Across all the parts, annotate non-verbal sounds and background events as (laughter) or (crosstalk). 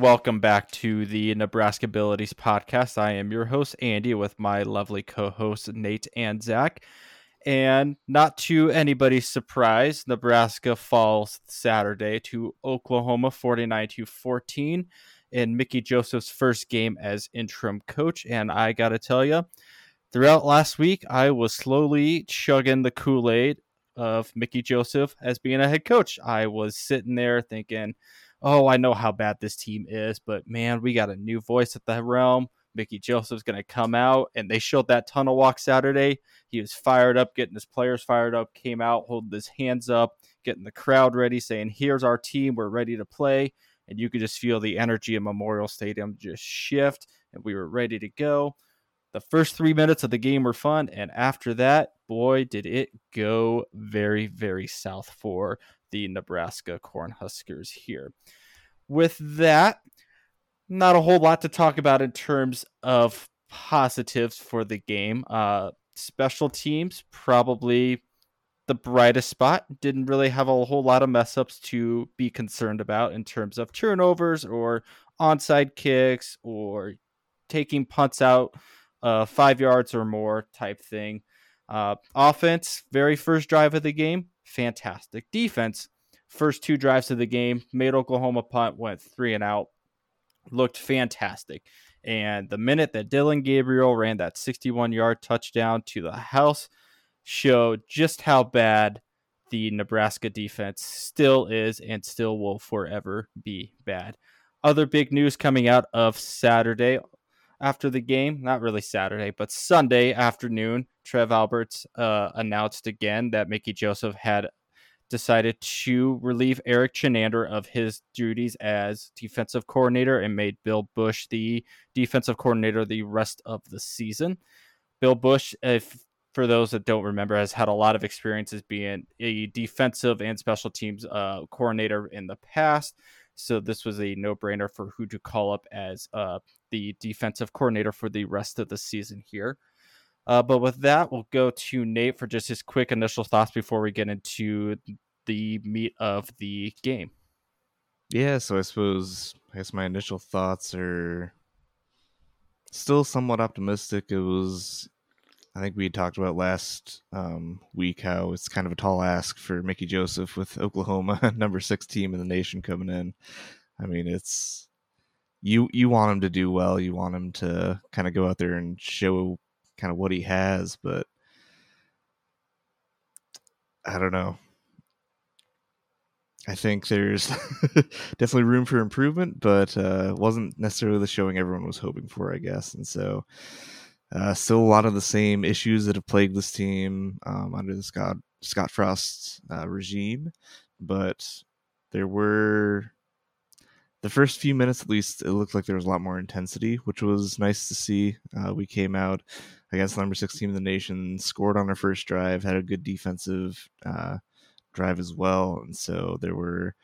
Welcome back to the Nebraska Abilities Podcast. I am your host, Andy, with my lovely co hosts, Nate and Zach. And not to anybody's surprise, Nebraska falls Saturday to Oklahoma 49 to 14 in Mickey Joseph's first game as interim coach. And I got to tell you, throughout last week, I was slowly chugging the Kool Aid of Mickey Joseph as being a head coach. I was sitting there thinking, oh, I know how bad this team is, but man, we got a new voice at the realm. Mickey Joseph's going to come out, and they showed that tunnel walk Saturday. He was fired up, getting his players fired up, came out, holding his hands up, getting the crowd ready, saying, Here's our team, we're ready to play. And you could just feel the energy in Memorial Stadium just shift, and we were ready to go. The first three minutes of the game were fun, and after that, boy, did it go very, very south for the Nebraska Cornhuskers here. With that, not a whole lot to talk about in terms of positives for the game. Uh, special teams, probably the brightest spot. Didn't really have a whole lot of mess ups to be concerned about in terms of turnovers or onside kicks or taking punts out uh, five yards or more type thing. Uh, offense, very first drive of the game, fantastic. Defense, first two drives of the game, made Oklahoma punt, went three and out, looked fantastic. And the minute that Dillon Gabriel ran that 61 yard touchdown to the house showed just how bad the Nebraska defense still is and still will forever be bad. Other big news coming out of Saturday after the game, not really Saturday, but Sunday afternoon, Trev Alberts uh, announced again that Mickey Joseph had decided to relieve Eric Chinander of his duties as defensive coordinator and made Bill Busch the defensive coordinator the rest of the season. Bill Busch, if for those that don't remember, has had a lot of experiences being a defensive and special teams uh, coordinator in the past. So this was a no-brainer for who to call up as uh, the defensive coordinator for the rest of the season here. Uh, but with that, we'll go to Nate for just his quick initial thoughts before we get into the meat of the game. Yeah, so I suppose I guess my initial thoughts are still somewhat optimistic. It was, I think we talked about last um, week how it's kind of a tall ask for Mickey Joseph with Oklahoma, (laughs) number six team in the nation coming in. I mean, it's you you want him to do well. You want him to kind of go out there and show kind of what he has, but I don't know. I think there's (laughs) definitely room for improvement, but uh, wasn't necessarily the showing everyone was hoping for, I guess. And so, uh, still a lot of the same issues that have plagued this team um, under the Scott Scott Frost uh, regime, but there were the first few minutes at least it looked like there was a lot more intensity which was nice to see. Uh, we came out against the number six team in the nation scored on our first drive had a good defensive uh, drive as well and so there were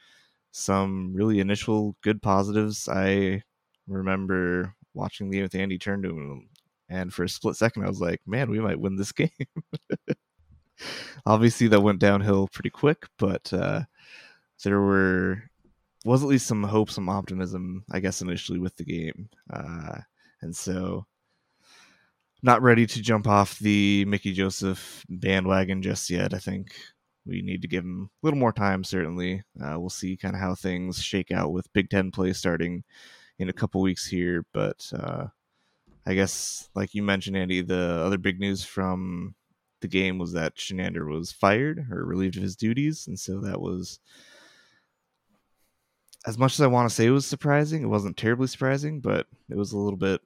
some really initial good positives. I remember watching the game with andy turn to him and for a split second i was like man we might win this (laughs) game obviously that went downhill pretty quick but uh, there were was at least some hope, some optimism, I guess, initially with the game. Uh, and so, not ready to jump off the Mickey Joseph bandwagon just yet. I think we need to give him a little more time, certainly. Uh, we'll see kind of how things shake out with Big Ten play starting in a couple weeks here. But uh, I guess, like you mentioned, Andy, the other big news from the game was that Chinander was fired or relieved of his duties. And so that was as much as I want to say it was surprising, it wasn't terribly surprising, but it was a little bit.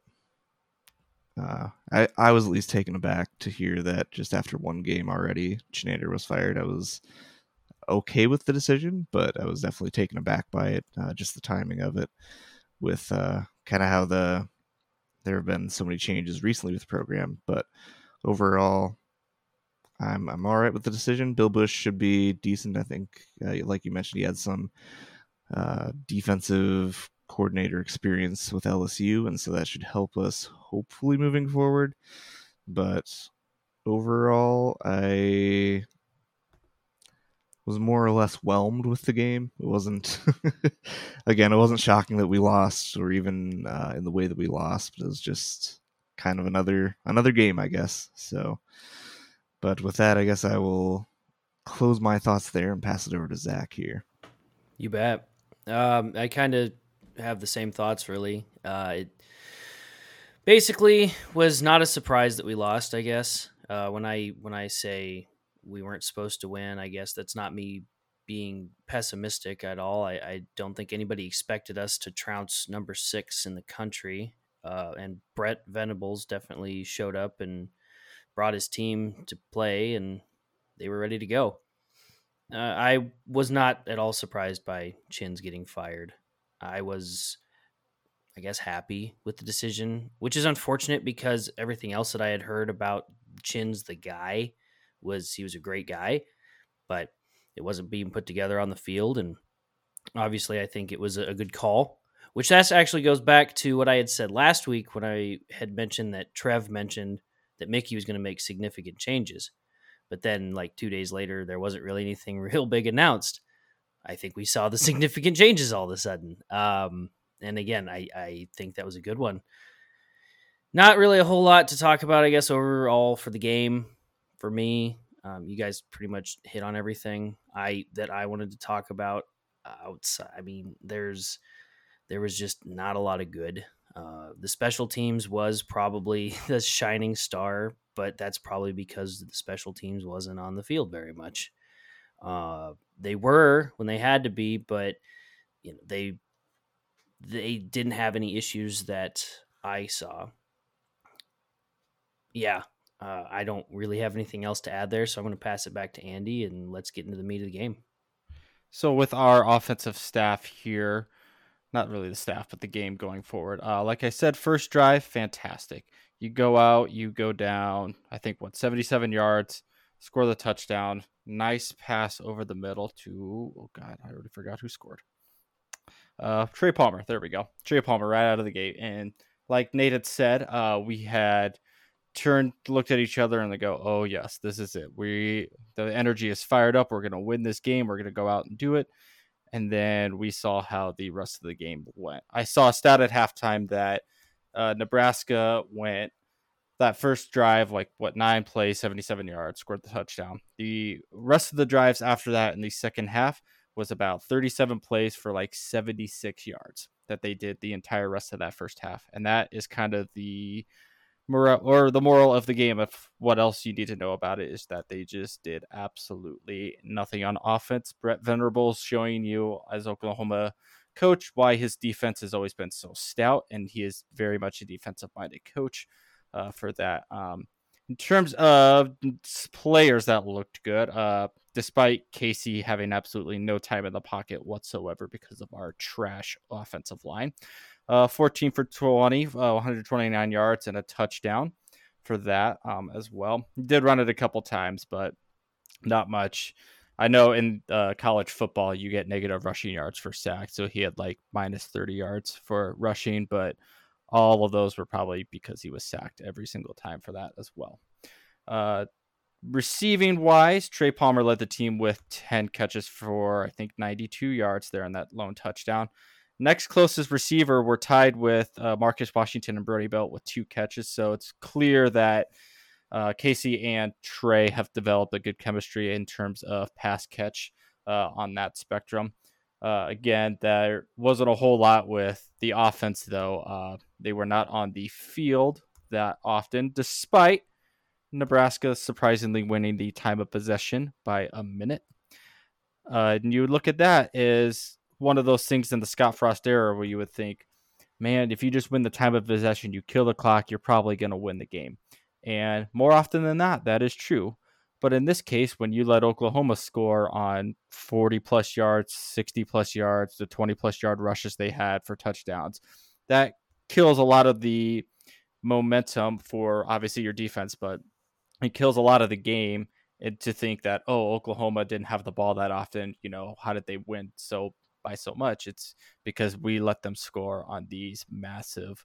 Uh, I I was at least taken aback to hear that just after one game already, Chinander was fired. I was okay with the decision, but I was definitely taken aback by it. Uh, just the timing of it, with uh, kind of how the there have been so many changes recently with the program, but overall, I'm I'm all right with the decision. Bill Busch should be decent. I think, uh, like you mentioned, he had some uh, defensive coordinator experience with LSU, and so that should help us hopefully moving forward. But overall, I was more or less whelmed with the game. It wasn't, (laughs) again, it wasn't shocking that we lost, or even uh, in the way that we lost. But it was just kind of another another game, I guess. So, but with that, I guess I will close my thoughts there and pass it over to Zach here. You bet. Um, I kind of have the same thoughts, really. Uh, it basically was not a surprise that we lost. I guess uh, when I when I say we weren't supposed to win, I guess that's not me being pessimistic at all. I, I don't think anybody expected us to trounce number six in the country. Uh, and Brent Venables definitely showed up and brought his team to play, and they were ready to go. Uh, I was not at all surprised by Chins getting fired. I was, I guess, happy with the decision, which is unfortunate because everything else that I had heard about Chins, the guy, was he was a great guy, but it wasn't being put together on the field. And obviously, I think it was a good call, which that actually goes back to what I had said last week when I had mentioned that Trev mentioned that Mickey was going to make significant changes. But then, like two days later, there wasn't really anything (laughs) real big announced. I think we saw the significant changes all of a sudden. Um, and again, I, I think that was a good one. Not really a whole lot to talk about, I guess, overall for the game for me. Um, you guys pretty much hit on everything I that I wanted to talk about. Outside, I mean, there's there was just not a lot of good. Uh, the special teams was probably (laughs) the shining star, but that's probably because the special teams wasn't on the field very much. Uh, they were when they had to be, but you know they they didn't have any issues that I saw. Yeah, uh, I don't really have anything else to add there, so I'm going to pass it back to Andy and let's get into the meat of the game. So with our offensive staff here, not really the staff, but the game going forward. Uh, like I said, first drive, fantastic. You go out, you go down. I think what 77 yards, score the touchdown. Nice pass over the middle to oh god, I already forgot who scored. Uh, Trey Palmer. There we go. Trey Palmer right out of the gate, and like Nate had said, uh, we had turned, looked at each other, and they go, "Oh yes, this is it. We the energy is fired up. We're gonna win this game. We're gonna go out and do it." And then we saw how the rest of the game went. I saw a stat at halftime that uh, Nebraska went that first drive, like what nine plays, 77 yards, scored the touchdown. The rest of the drives after that in the second half was about 37 plays for like 76 yards that they did the entire rest of that first half. And that is kind of the moral or the moral of the game of what else you need to know about it is that they just did absolutely nothing on offense. Brent Venables showing you as Oklahoma coach why his defense has always been so stout and he is very much a defensive minded coach uh, for that. Um, in terms of players that looked good, uh, despite Casey having absolutely no time in the pocket whatsoever because of our trash offensive line, uh, 14 for 20, uh, 129 yards and a touchdown for that um, as well. He did run it a couple times, but not much. I know in uh, college football you get negative rushing yards for sacks, so he had like minus 30 yards for rushing, but all of those were probably because he was sacked every single time for that as well. Uh, receiving wise, Trey Palmer led the team with 10 catches for, I think, 92 yards there in that lone touchdown. Next closest receiver were tied with uh, Marcus Washington and Brody Belt with two catches. So it's clear that uh, Casey and Trey have developed a good chemistry in terms of pass catch uh, on that spectrum. Uh, again, there wasn't a whole lot with the offense, though. Uh, they were not on the field that often, despite Nebraska surprisingly winning the time of possession by a minute. Uh, and you look at that as one of those things in the Scott Frost era where you would think, man, if you just win the time of possession, you kill the clock, you're probably going to win the game. And more often than not, that is true. But in this case, when you let Oklahoma score on 40 plus yards, 60 plus yards, the 20 plus yard rushes they had for touchdowns, that kills a lot of the momentum for obviously your defense, but it kills a lot of the game. And to think that, oh, Oklahoma didn't have the ball that often, you know, how did they win so by so much? It's because we let them score on these massive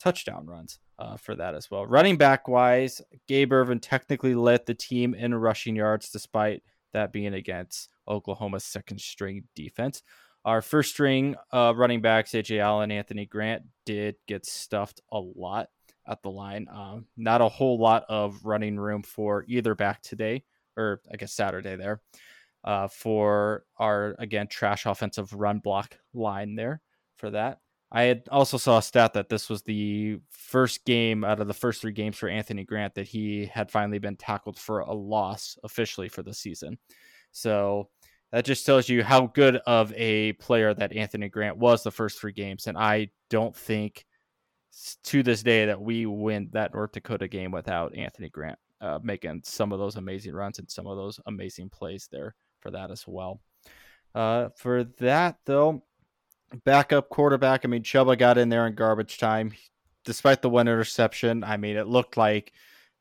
touchdown runs uh, for that as well. Running back wise, Gabe Ervin technically led the team in rushing yards, despite that being against Oklahoma's second string defense. Our first string uh, running backs, Ajay Allen, Anthony Grant, did get stuffed a lot at the line. Um, not a whole lot of running room for either back today, or I guess Saturday there, uh, for our, again, trash offensive run block line there for that. I also saw a stat that this was the first game out of the first three games for Anthony Grant that he had finally been tackled for a loss officially for the season. So that just tells you how good of a player that Anthony Grant was the first three games. And I don't think to this day that we win that North Dakota game without Anthony Grant uh, making some of those amazing runs and some of those amazing plays there for that as well. Uh, for that, though, backup quarterback. I mean, Chubba got in there in garbage time. Despite the one interception, I mean, it looked like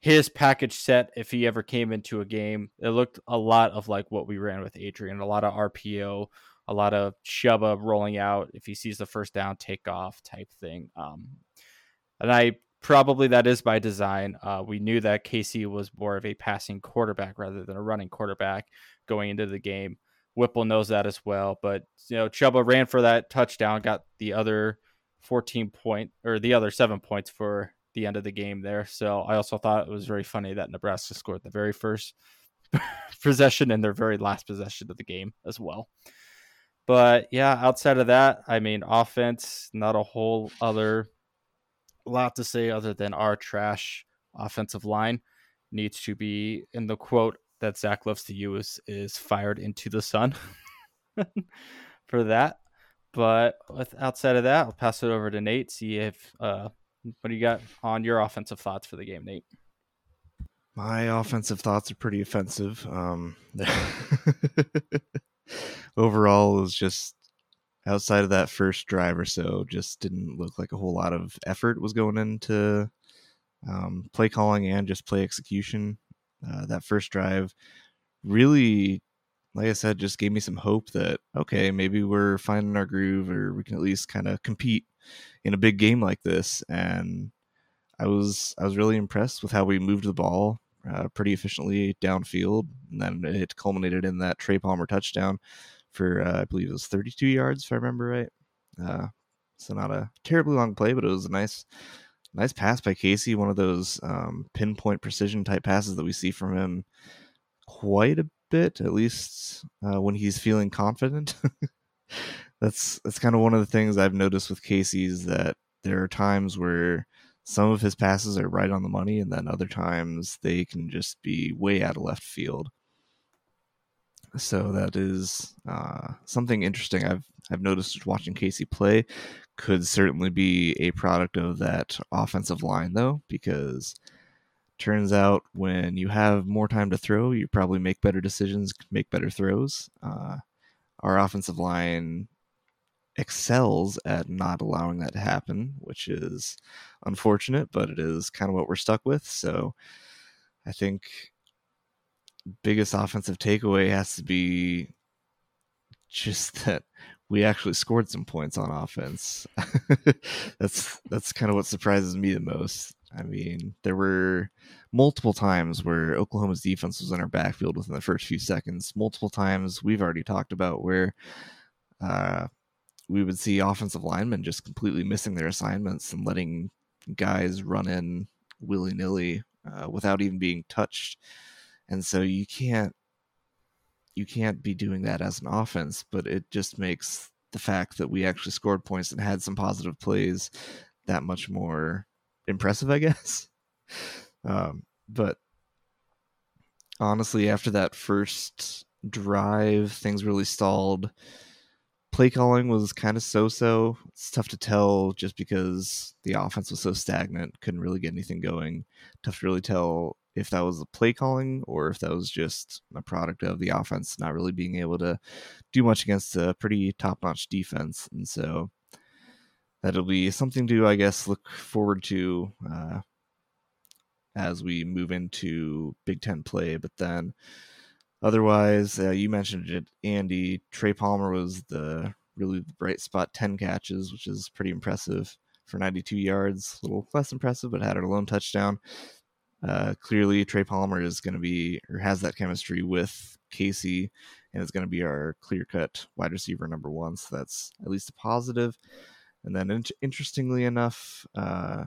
his package set, if he ever came into a game, it looked a lot of like what we ran with Adrian, a lot of RPO, a lot of Chubba rolling out. If he sees the first down, take off type thing. Um, and I probably that is by design. Uh, we knew that Casey was more of a passing quarterback rather than a running quarterback going into the game. Whipple knows that as well. But you know, Chubba ran for that touchdown, got the other 14 point or the other seven points for the end of the game there. So I also thought it was very funny that Nebraska scored the very first (laughs) possession and their very last possession of the game as well. But yeah, outside of that, I mean, offense, not a whole other lot to say other than our trash offensive line needs to be in the quote that Zach loves to use is fired into the sun (laughs) for that. But with outside of that, I'll pass it over to Nate. See if uh, what do you got on your offensive thoughts for the game, Nate? My offensive thoughts are pretty offensive. Um, (laughs) overall, it was just outside of that first drive or so, just didn't look like a whole lot of effort was going into um, play calling and just play execution. Uh, that first drive really, like I said, just gave me some hope that okay, maybe we're finding our groove, or we can at least kind of compete in a big game like this. And I was I was really impressed with how we moved the ball uh, pretty efficiently downfield, and then it culminated in that Trey Palmer touchdown for uh, I believe it was 32 yards if I remember right. Uh, so not a terribly long play, but it was a nice nice pass by Casey. One of those um, pinpoint precision type passes that we see from him quite a bit, at least uh, when he's feeling confident. (laughs) that's that's kind of one of the things I've noticed with Casey is that there are times where some of his passes are right on the money, and then other times they can just be way out of left field. So that is uh, something interesting I've I've noticed watching Casey play. Could certainly be a product of that offensive line though, because turns out when you have more time to throw, you probably make better decisions, make better throws. Uh, our offensive line excels at not allowing that to happen, which is unfortunate, but it is kind of what we're stuck with. So I think biggest offensive takeaway has to be just (laughs) that we actually scored some points on offense. (laughs) that's that's kind of what surprises me the most. I mean, there were multiple times where Oklahoma's defense was in our backfield within the first few seconds. Multiple times we've already talked about where uh, we would see offensive linemen just completely missing their assignments and letting guys run in willy nilly uh, without even being touched and so you can't you can't be doing that as an offense but it just makes the fact that we actually scored points and had some positive plays that much more impressive i (laughs) guess. Um, but honestly after that first drive things really stalled. Play calling was kind of so-so. It's tough to tell just because the offense was so stagnant couldn't really get anything going. Tough to really tell if that was the play calling or if that was just a product of the offense not really being able to do much against a pretty top notch defense. And so that'll be something to, I guess, look forward to uh, as we move into Big Ten play. But then otherwise, uh, you mentioned it, Andy. Trey Palmer was the really bright spot 10 catches, which is pretty impressive for 92 yards. A little less impressive, but had a lone touchdown. Uh, clearly, Trey Palmer is going to be or has that chemistry with Casey, and is going to be our clear cut wide receiver number one. So that's at least a positive. And then, in- interestingly enough, uh,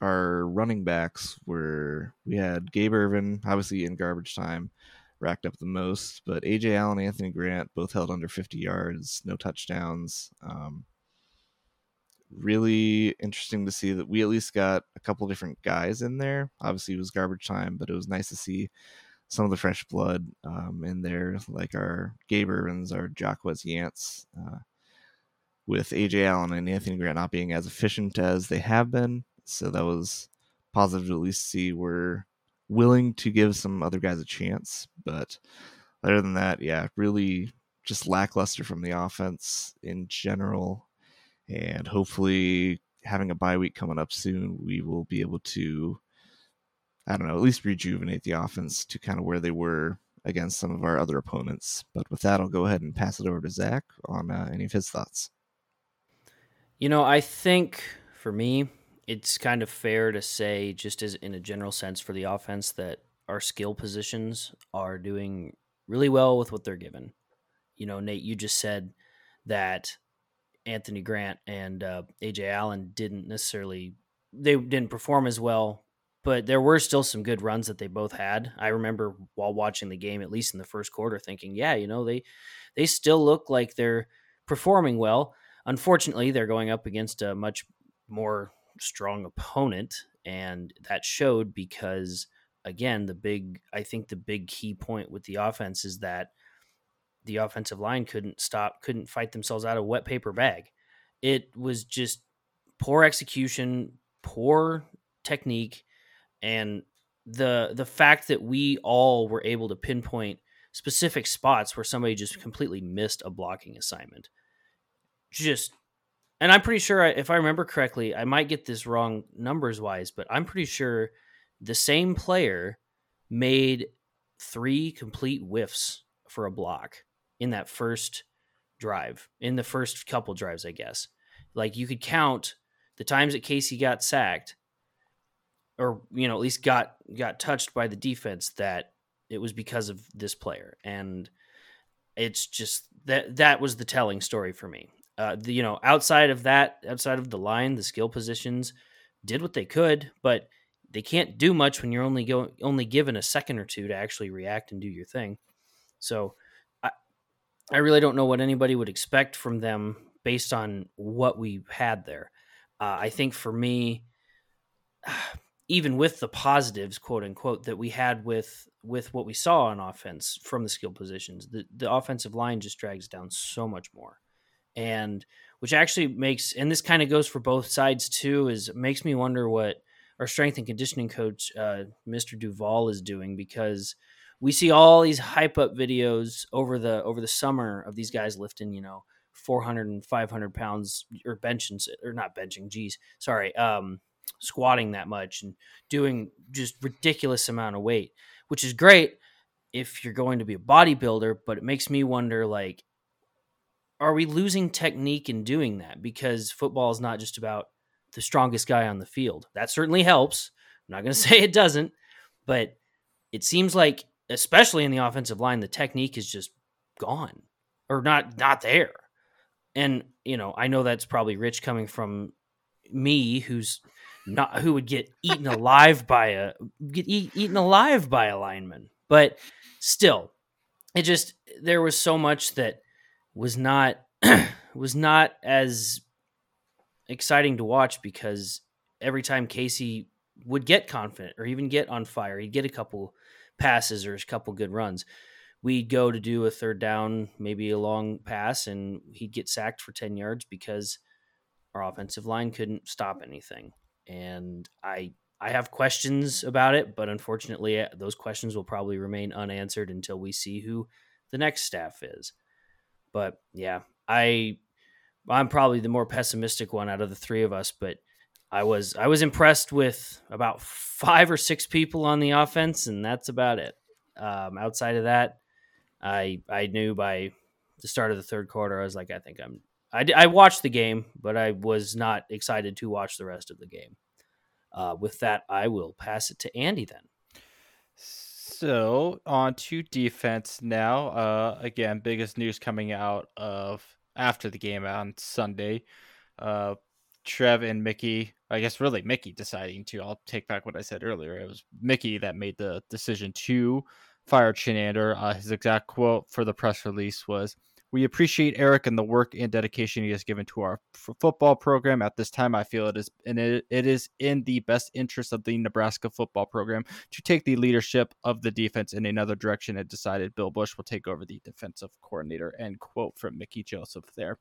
our running backs were we had Gabe Ervin, obviously in garbage time, racked up the most, but Ajay Allen, Anthony Grant both held under 50 yards, no touchdowns. Um, really interesting to see that we at least got a couple different guys in there. Obviously, it was garbage time, but it was nice to see some of the fresh blood um, in there, like our Gabe Ervins, our Jaquez Yants, uh, with Ajay Allen and Anthony Grant not being as efficient as they have been. So that was positive to at least see we're willing to give some other guys a chance. But other than that, yeah, really just lackluster from the offense in general and hopefully having a bye week coming up soon, we will be able to, I don't know, at least rejuvenate the offense to kind of where they were against some of our other opponents. But with that, I'll go ahead and pass it over to Zach on uh, any of his thoughts. You know, I think for me, it's kind of fair to say, just as in a general sense for the offense, that our skill positions are doing really well with what they're given. You know, Nate, you just said that Anthony Grant and uh, Ajay Allen didn't necessarily they didn't perform as well, but there were still some good runs that they both had. I remember while watching the game, at least in the first quarter, thinking, yeah, you know, they they still look like they're performing well. Unfortunately, they're going up against a much more strong opponent, and that showed because again, the big I think the big key point with the offense is that the offensive line couldn't stop, couldn't fight themselves out of wet paper bag. It was just poor execution, poor technique, and the the fact that we all were able to pinpoint specific spots where somebody just completely missed a blocking assignment. Just and I'm pretty sure if I remember correctly, I might get this wrong numbers wise, but I'm pretty sure the same player made three complete whiffs for a block in that first drive, in the first couple drives, I guess. Like you could count the times that Casey got sacked, or you know at least got got touched by the defense that it was because of this player, and it's just that that was the telling story for me. Uh, the, you know, outside of that, outside of the line, the skill positions did what they could, but they can't do much when you're only going only given a second or two to actually react and do your thing. So I really don't know what anybody would expect from them based on what we had there. Uh, I think for me, (sighs) even with the positives, quote unquote, that we had with with what we saw on offense from the skill positions, the the offensive line just drags down so much more, and which actually makes and this kind of goes for both sides too. Is makes me wonder what our strength and conditioning coach, uh, Mr. Duval, is doing because we see all these hype up videos over the over the summer of these guys lifting, you know, 400 and 500 pounds or benching or not benching, geez, sorry, um, squatting that much and doing just ridiculous amount of weight, which is great if you're going to be a bodybuilder, but it makes me wonder like are we losing technique in doing that because football is not just about the strongest guy on the field. That certainly helps. I'm not going (laughs) to say it doesn't, but it seems like especially in the offensive line, the technique is just gone or not not there. And you know, I know that's probably rich coming from me, who's not who would get eaten (laughs) alive by a get eat, eaten alive by a lineman, but still, it just there was so much that was not (clears throat) was not as exciting to watch because every time Casey would get confident or even get on fire, he'd get a couple passes or a couple good runs. We'd go to do a third down, maybe a long pass, and he'd get sacked for 10 yards because our offensive line couldn't stop anything. And I I have questions about it, but unfortunately, uh, those questions will probably remain unanswered until we see who the next staff is. But yeah, I I'm probably the more pessimistic one out of the three of us, but I was I was impressed with about five or six people on the offense, and that's about it. Um, outside of that, I I knew by the start of the third quarter, I was like, I think I'm. I, I watched the game, but I was not excited to watch the rest of the game. Uh, with that, I will pass it to Andy then. So on to defense now. Uh, again, biggest news coming out of after the game on Sunday. Uh, Trev and Mickey, I guess really Mickey deciding to. I'll take back what I said earlier. It was Mickey that made the decision to fire Chinander. Uh, his exact quote for the press release was, "We appreciate Eric and the work and dedication he has given to our f- football program. At this time, I feel it is and it, it is in the best interest of the Nebraska football program to take the leadership of the defense in another direction. And decided Bill Busch will take over the defensive coordinator." End quote from Mickey Joseph there.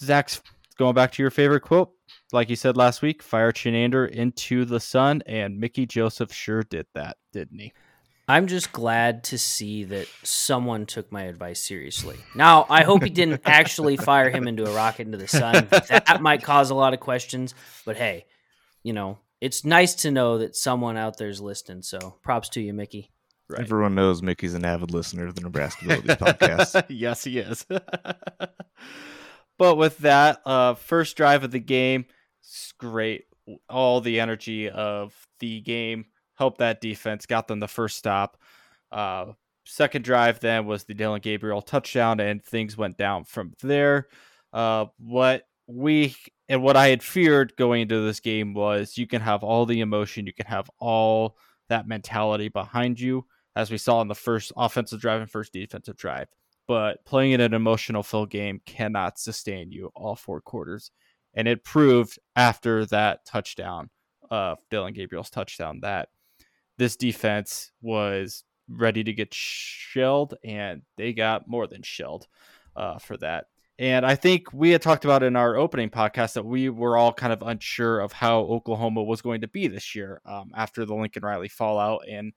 Zach's going back to your favorite quote, like you said last week, fire Chinander into the sun, and Mickey Joseph sure did that, didn't he? I'm just glad to see that someone took my advice seriously. Now, I hope he didn't (laughs) actually fire him into a rocket into the sun. That might cause a lot of questions, but hey, you know, it's nice to know that someone out there's listening. So, props to you, Mickey. Right. Everyone knows Mickey's an avid listener to the Nebraska Abilities (laughs) podcast. yes, he is. (laughs) but with that, uh, first drive of the game, great. All the energy of the game helped that defense, got them the first stop. Uh, second drive then was the Dillon Gabriel touchdown, and things went down from there. Uh, what we and what I had feared going into this game was you can have all the emotion, you can have all that mentality behind you, as we saw in the first offensive drive and first defensive drive. But playing in an emotional filled game cannot sustain you all four quarters. And it proved after that touchdown, uh, Dillon Gabriel's touchdown, that this defense was ready to get shelled, and they got more than shelled uh, for that. And I think we had talked about in our opening podcast that we were all kind of unsure of how Oklahoma was going to be this year um, after the Lincoln Riley fallout. And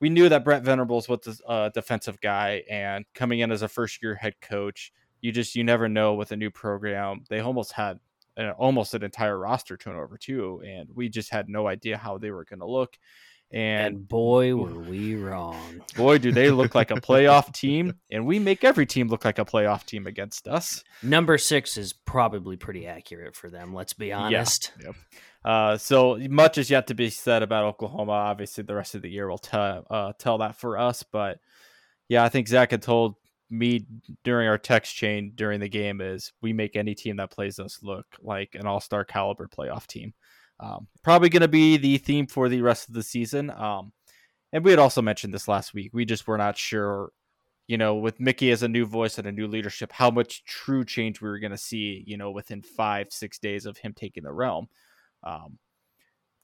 we knew that Brent Venables was a uh, defensive guy, and coming in as a first year head coach, you just you never know with a new program. They almost had an, almost an entire roster turnover too, and we just had no idea how they were going to look. And, and, boy, were we wrong. Boy, do they look like a (laughs) playoff team. And we make every team look like a playoff team against us. Number six is probably pretty accurate for them, let's be honest. Yeah. Yep. Uh, so much is yet to be said about Oklahoma. Obviously, the rest of the year will tell uh, tell that for us. But yeah, I think Zach had told me during our text chain during the game is we make any team that plays us look like an all star caliber playoff team. Um, probably going to be the theme for the rest of the season. Um, and we had also mentioned this last week. We just were not sure, you know, with Mickey as a new voice and a new leadership, how much true change we were going to see, you know, within five, six days of him taking the realm. Um,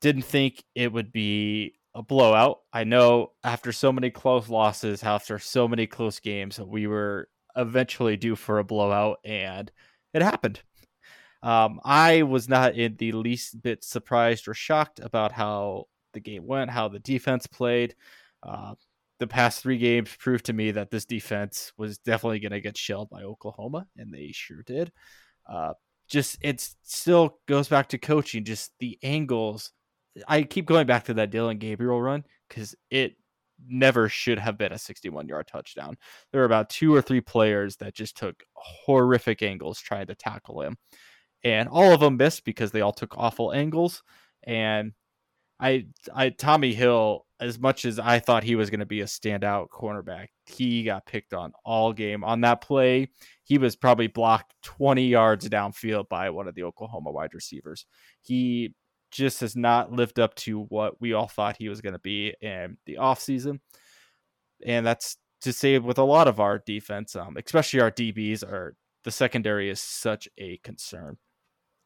didn't think it would be a blowout. I know after so many close losses, after so many close games, we were eventually due for a blowout, and it happened. Um, I was not in the least bit surprised or shocked about how the game went, how the defense played. Uh, the past three games proved to me that this defense was definitely going to get shelled by Oklahoma, and they sure did. Uh, just it still goes back to coaching, just the angles. I keep going back to that Dillon Gabriel run because it never should have been a 61 yard touchdown. There were about two or three players that just took horrific angles trying to tackle him and all of them missed because they all took awful angles. And I, I Tommi Hill, as much as I thought he was going to be a standout cornerback, he got picked on all game. On that play, he was probably blocked 20 yards downfield by one of the Oklahoma wide receivers. He just has not lived up to what we all thought he was going to be in the offseason. And that's to say with a lot of our defense, um, especially our DBs, are the secondary is such a concern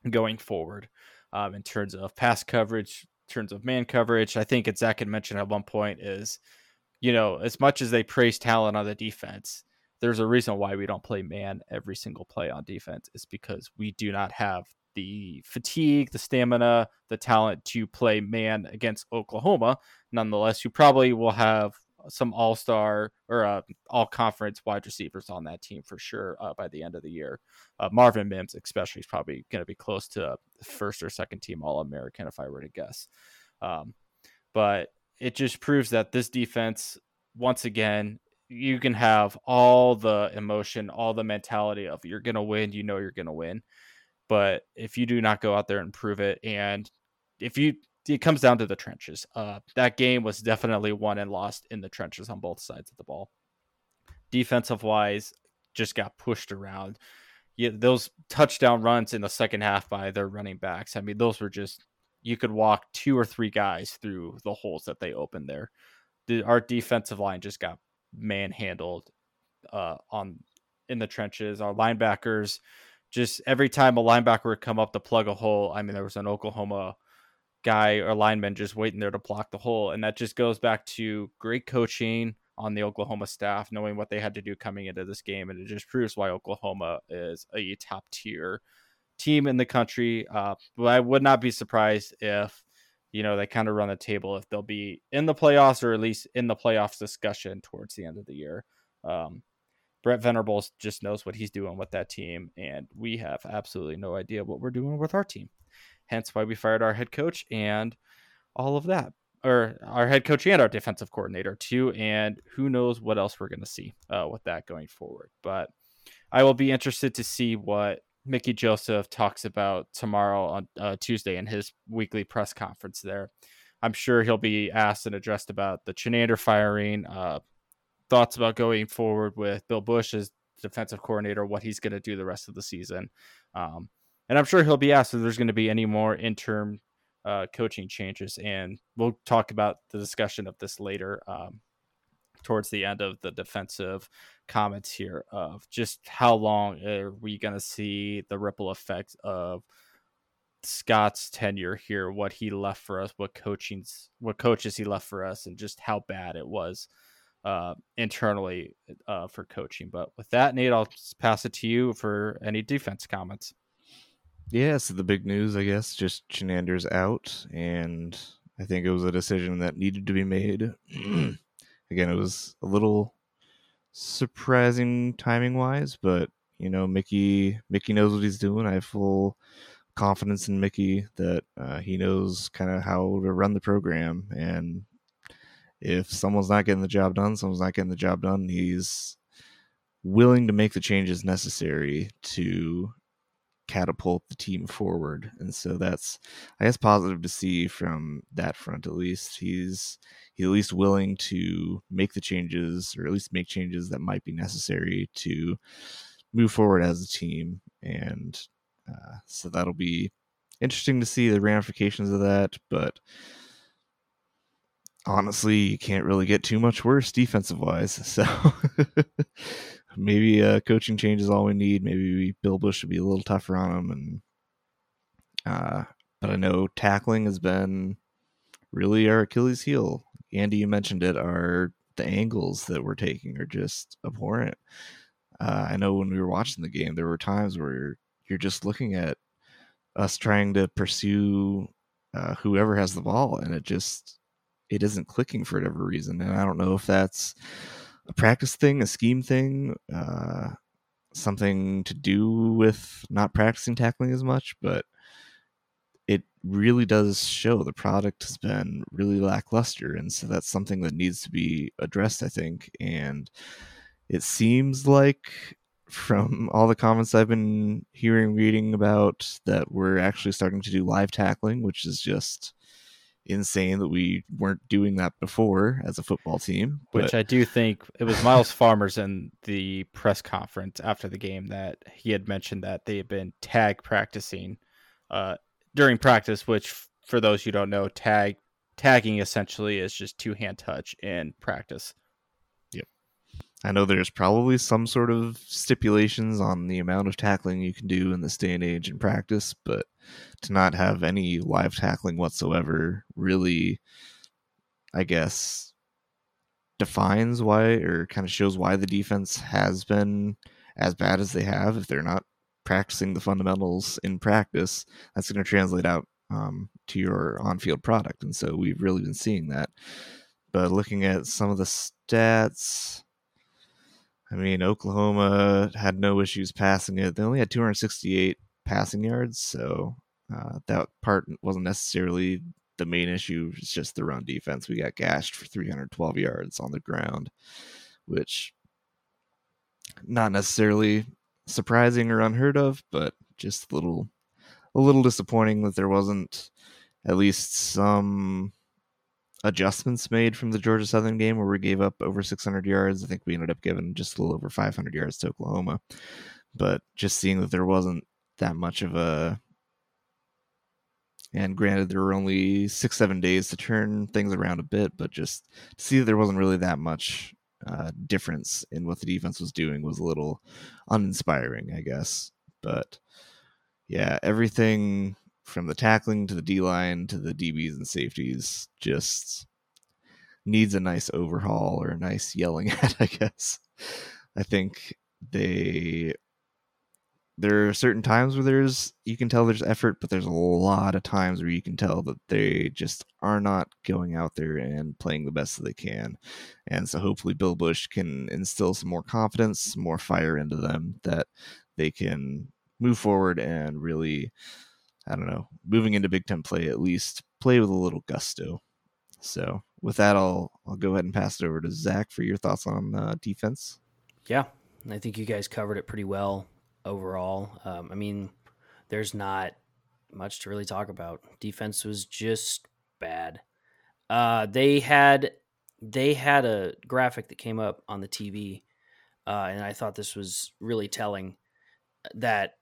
going forward um, in terms of pass coverage, in terms of man coverage. I think it's Zach had mentioned at one point is, you know, as much as they praise talent on the defense, there's a reason why we don't play man every single play on defense is because we do not have the fatigue, the stamina, the talent to play man against Oklahoma. Nonetheless, you probably will have some all star or uh, all conference wide receivers on that team for sure uh, by the end of the year. Uh, Marvin Mims, especially, is probably going to be close to first or second team All American, if I were to guess. Um, but it just proves that this defense, once again, you can have all the emotion, all the mentality of you're going to win, you know you're going to win. But if you do not go out there and prove it, and if you it comes down to the trenches. Uh, that game was definitely won and lost in the trenches on both sides of the ball. Defensive wise, just got pushed around. Yeah, those touchdown runs in the second half by their running backs. I mean, those were just you could walk two or three guys through the holes that they opened there. The, our defensive line just got manhandled uh, on in the trenches. Our linebackers, just every time a linebacker would come up to plug a hole, I mean, there was an Oklahoma guy or lineman just waiting there to block the hole. And that just goes back to great coaching on the Oklahoma staff, knowing what they had to do coming into this game. And it just proves why Oklahoma is a top tier team in the country. Uh, but I would not be surprised if, you know, they kind of run the table if they'll be in the playoffs or at least in the playoffs discussion towards the end of the year. Um, Brent Venables just knows what he's doing with that team, and we have absolutely no idea what we're doing with our team. Hence why we fired our head coach and all of that, or our head coach and our defensive coordinator too. And who knows what else we're going to see uh, with that going forward. But I will be interested to see what Mickey Joseph talks about tomorrow on uh, Tuesday in his weekly press conference there. I'm sure he'll be asked and addressed about the Chinander firing, uh, thoughts about going forward with Bill Busch as defensive coordinator, what he's going to do the rest of the season. Um, and I'm sure he'll be asked if there's going to be any more interim uh, coaching changes. And we'll talk about the discussion of this later um, towards the end of the defensive comments here of just how long are we going to see the ripple effect of Scott's tenure here, what he left for us, what coachings, what coaches he left for us, and just how bad it was uh, internally uh, for coaching. But with that, Nate, I'll pass it to you for any defense comments. Yeah, so the big news, I guess, just Chinander's out, and I think it was a decision that needed to be made. (clears throat) Again, it was a little surprising timing wise, but you know, Mickey Mickey knows what he's doing. I have full confidence in Mickey that uh, he knows kind of how to run the program, and if someone's not getting the job done, someone's not getting the job done. He's willing to make the changes necessary to catapult the team forward. And so that's, I guess, positive to see from that front at least. He's he's at least willing to make the changes, or at least make changes that might be necessary to move forward as a team. And uh, so that'll be interesting to see the ramifications of that. But honestly, you can't really get too much worse defensive wise. (laughs) So maybe a coaching change is all we need. Maybe Bill Busch should be a little tougher on him. And uh, but I know tackling has been really our Achilles heel. Andy, you mentioned it. Are the angles that we're taking are just abhorrent. Uh, I know when we were watching the game, there were times where you're, you're just looking at us trying to pursue uh, whoever has the ball, and it just it isn't clicking for whatever reason. And I don't know if that's a practice thing, a scheme thing, uh, something to do with not practicing tackling as much, but it really does show the product has been really lackluster. And so that's something that needs to be addressed, I think. And it seems like (laughs) from all the comments I've been hearing, reading about, that we're actually starting to do live tackling, which is just insane that we weren't doing that before as a football team. But... Which I do think it was Myles Farmers in the press conference after the game that he had mentioned that they had been tag practicing uh, during practice, which for those who don't know, tag tagging essentially is just two hand touch in practice. I know there's probably some sort of stipulations on the amount of tackling you can do in this day and age in practice, but to not have any live tackling whatsoever really, I guess, defines why or kind of shows why the defense has been as bad as they have. If they're not practicing the fundamentals in practice, that's going to translate out um, to your on field product. And so we've really been seeing that. But looking at some of the stats, I mean, Oklahoma had no issues passing it. They only had 268 passing yards, so uh, that part wasn't necessarily the main issue. It's just the run defense. We got gashed for 312 yards on the ground, which not necessarily surprising or unheard of, but just a little a little disappointing that there wasn't at least some adjustments made from the Georgia Southern game where we gave up over 600 yards. I think we ended up giving just a little over 500 yards to Oklahoma. But just seeing that there wasn't that much of a and granted, there were only six, seven days to turn things around a bit, but just to see that there wasn't really that much uh, difference in what the defense was doing was a little uninspiring, I guess. But yeah, everything from the tackling to the D line to the DBs and safeties just needs a nice overhaul or a nice yelling (laughs) at, I guess. I think they there are certain times where there's you can tell there's effort, but there's a lot of times where you can tell that they just are not going out there and playing the best that they can. And so hopefully Bill Busch can instill some more confidence, more fire into them that they can move forward and really I don't know, moving into Big Ten play at least play with a little gusto. So with that, I'll I'll go ahead and pass it over to Zach for your thoughts on uh, defense. Yeah, I think you guys covered it pretty well overall. Um, I mean, there's not much to really talk about. Defense was just bad. Uh, they had they had a graphic that came up on the TV, uh, and I thought this was really telling. That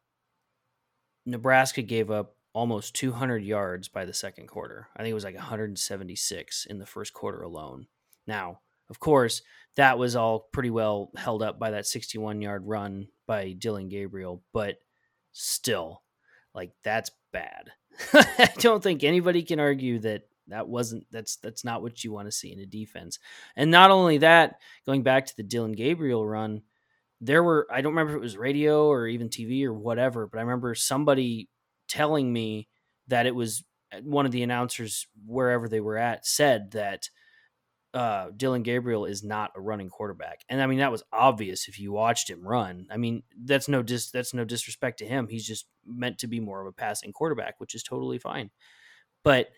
Nebraska gave up almost 200 yards by the second quarter. I think it was like 176 in the first quarter alone. Now, of course, that was all pretty well held up by that 61 yard run by Dillon Gabriel, but still, like that's bad. (laughs) I don't think anybody can argue that that wasn't that's that's not what you want to see in a defense. And not only that, going back to the Dillon Gabriel run, there were I don't remember if it was radio or even TV or whatever, but I remember somebody telling me that it was uh, one of the announcers wherever they were at said that uh, Dillon Gabriel is not a running quarterback, and I mean that was obvious if you watched him run. I mean that's no dis that's no disrespect to him. He's just meant to be more of a passing quarterback, which is totally fine. But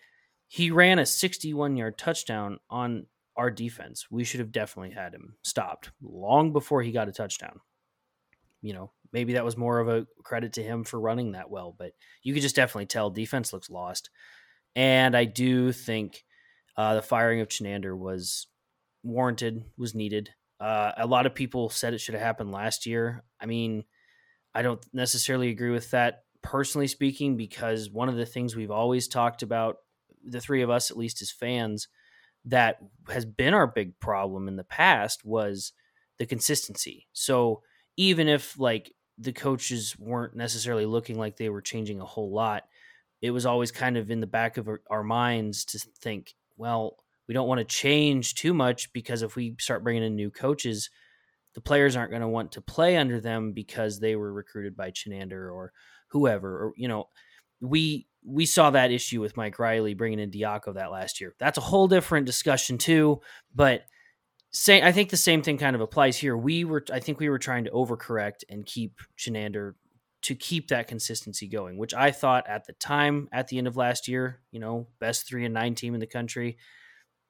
he ran a 61 yard touchdown on our defense. We should have definitely had him stopped long before he got a touchdown. You know, maybe that was more of a credit to him for running that well, but you could just definitely tell defense looks lost. And I do think uh, the firing of Chinander was warranted, was needed. Uh, a lot of people said it should have happened last year. I mean, I don't necessarily agree with that personally speaking, because one of the things we've always talked about, the three of us at least as fans, that has been our big problem in the past was the consistency. So even if like the coaches weren't necessarily looking like they were changing a whole lot, it was always kind of in the back of our minds to think well, we don't want to change too much because if we start bringing in new coaches, the players aren't going to want to play under them because they were recruited by Chinander or whoever. Or you know, we we saw that issue with Mike Riley bringing in Diaco that last year. That's a whole different discussion too. But say I think the same thing kind of applies here. We were I think we were trying to overcorrect and keep Chinander to keep that consistency going, which I thought at the time, at the end of last year, you know, best three and nine team in the country.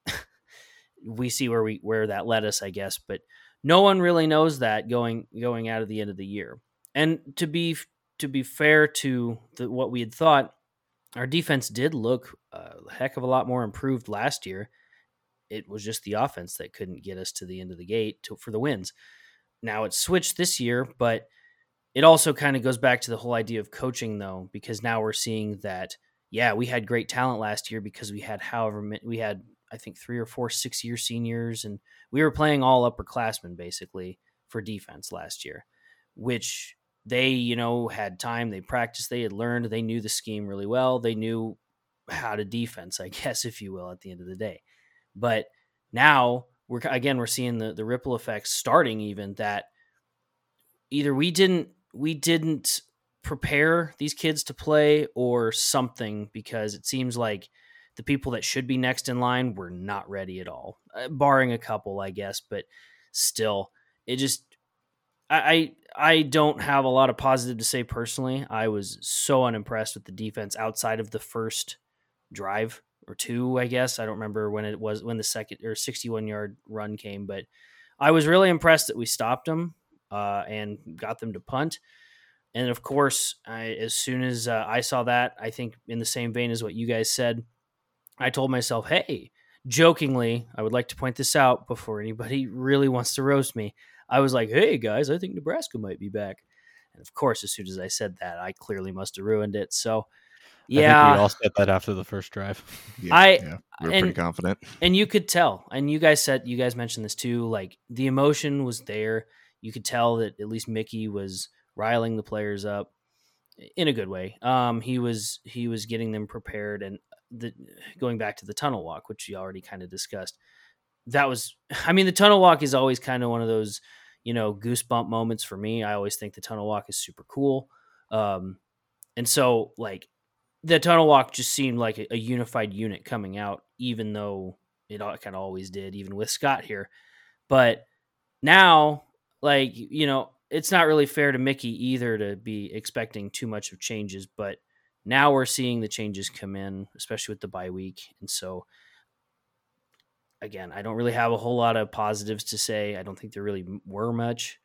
(laughs) we see where we where that led us, I guess, but no one really knows that going going out of the end of the year. And to be to be fair to the, what we had thought, our defense did look a heck of a lot more improved last year. It was just the offense that couldn't get us to the end of the gate to, for the wins. Now it's switched this year, but it also kind of goes back to the whole idea of coaching though because now we're seeing that yeah we had great talent last year because we had however many, we had i think three or four six year seniors and we were playing all upperclassmen basically for defense last year which they you know had time they practiced they had learned they knew the scheme really well they knew how to defense i (laughs) guess if you will at the end of the day but now we're again we're seeing the the ripple effects starting even that either we didn't we didn't prepare these kids to play or something because it seems like the people that should be next in line were not ready at all, uh, barring a couple, I guess. But still, it just I, I don't have a lot of positive to say personally. I was so unimpressed with the defense outside of the first drive or two, I guess. I don't remember when it was when the second or 61 yard run came, but I was really impressed that we stopped them uh, and got them to punt. and of course, I, as soon as uh, I saw that, I think in the same vein as what you guys said, I told myself, "Hey." Jokingly, I would like to point this out before anybody (laughs) really wants to roast me. I was like, "Hey guys, I think Nebraska might be back." And of course, as soon as I said that, I clearly must have ruined it. So, yeah, I think we all said that after the first drive. (laughs) Yeah, I- yeah, we we're and- pretty confident. and you could tell and you guys said you guys mentioned this too like the emotion was there you could tell that at least mickey was riling the players up in a good way um he was he was getting them prepared and the going back to the tunnel walk which you already kind of discussed that was i mean the tunnel walk is always kind of one of those you know goosebump moments for me. I always think the tunnel walk is super cool. Um and so like the tunnel walk just seemed like a, a unified unit coming out even though it kind of always did even with scott here. But now like you know it's not really fair to mickey either to be expecting too much of changes but now we're seeing the changes come in especially with the bye week. And so again i don't really have a whole lot of positives to say i don't think there really were much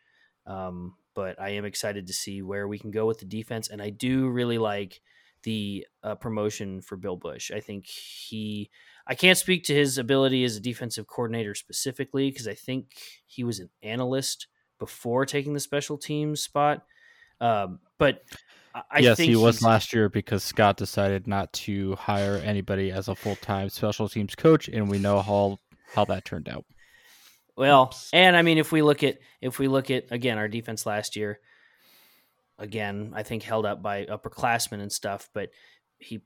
um, but i am excited to see where we can go with the defense and i do really like the uh, promotion for bill busch i think he I can't speak to his ability as a defensive coordinator specifically because I think he was an analyst before taking the special teams spot. Um, but I, yes, think he was last year because Scott decided not to hire anybody as a full time special teams coach, and we know how how that turned out. Well, and I mean, if we look at if we look at again our defense last year, again I think held up by upperclassmen and stuff, but he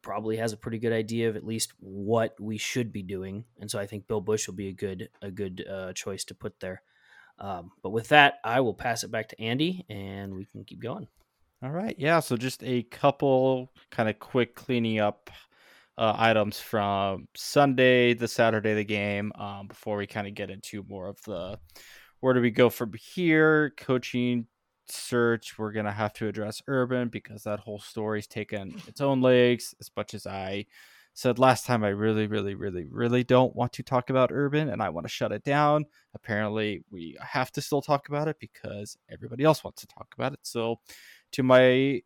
probably has a pretty good idea of at least what we should be doing, and so I think Bill Busch will be a good a good uh, choice to put there. Um, but with that, I will pass it back to Andy, and we can keep going. All right, yeah. So just a couple kind of quick cleaning up uh, items from Sunday, the Saturday, the game, um, before we kind of get into more of the where do we go from here, coaching search. We're gonna have to address Urban because that whole story's taken its own legs. As much as I said last time, I really, really, really, really don't want to talk about Urban, and I want to shut it down. Apparently, we have to still talk about it because everybody else wants to talk about it. So to my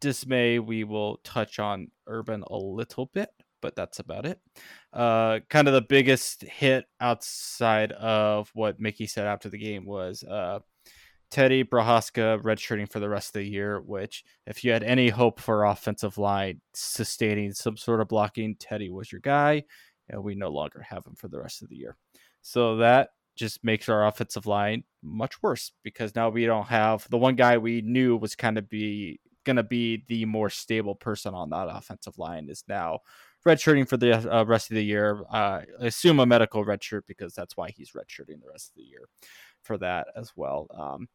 dismay, we will touch on Urban a little bit, but that's about it. Uh, kind of the biggest hit outside of what Mickey said after the game was uh, Teddy Prochazka redshirting for the rest of the year. Which, if you had any hope for offensive line sustaining some sort of blocking, Teddy was your guy, and we no longer have him for the rest of the year. So that just makes our offensive line much worse because now we don't have the one guy we knew was kind of be going to be the more stable person on that offensive line is now redshirting for the uh, rest of the year. Uh, assume a medical redshirt because that's why he's redshirting the rest of the year for that as well. Um,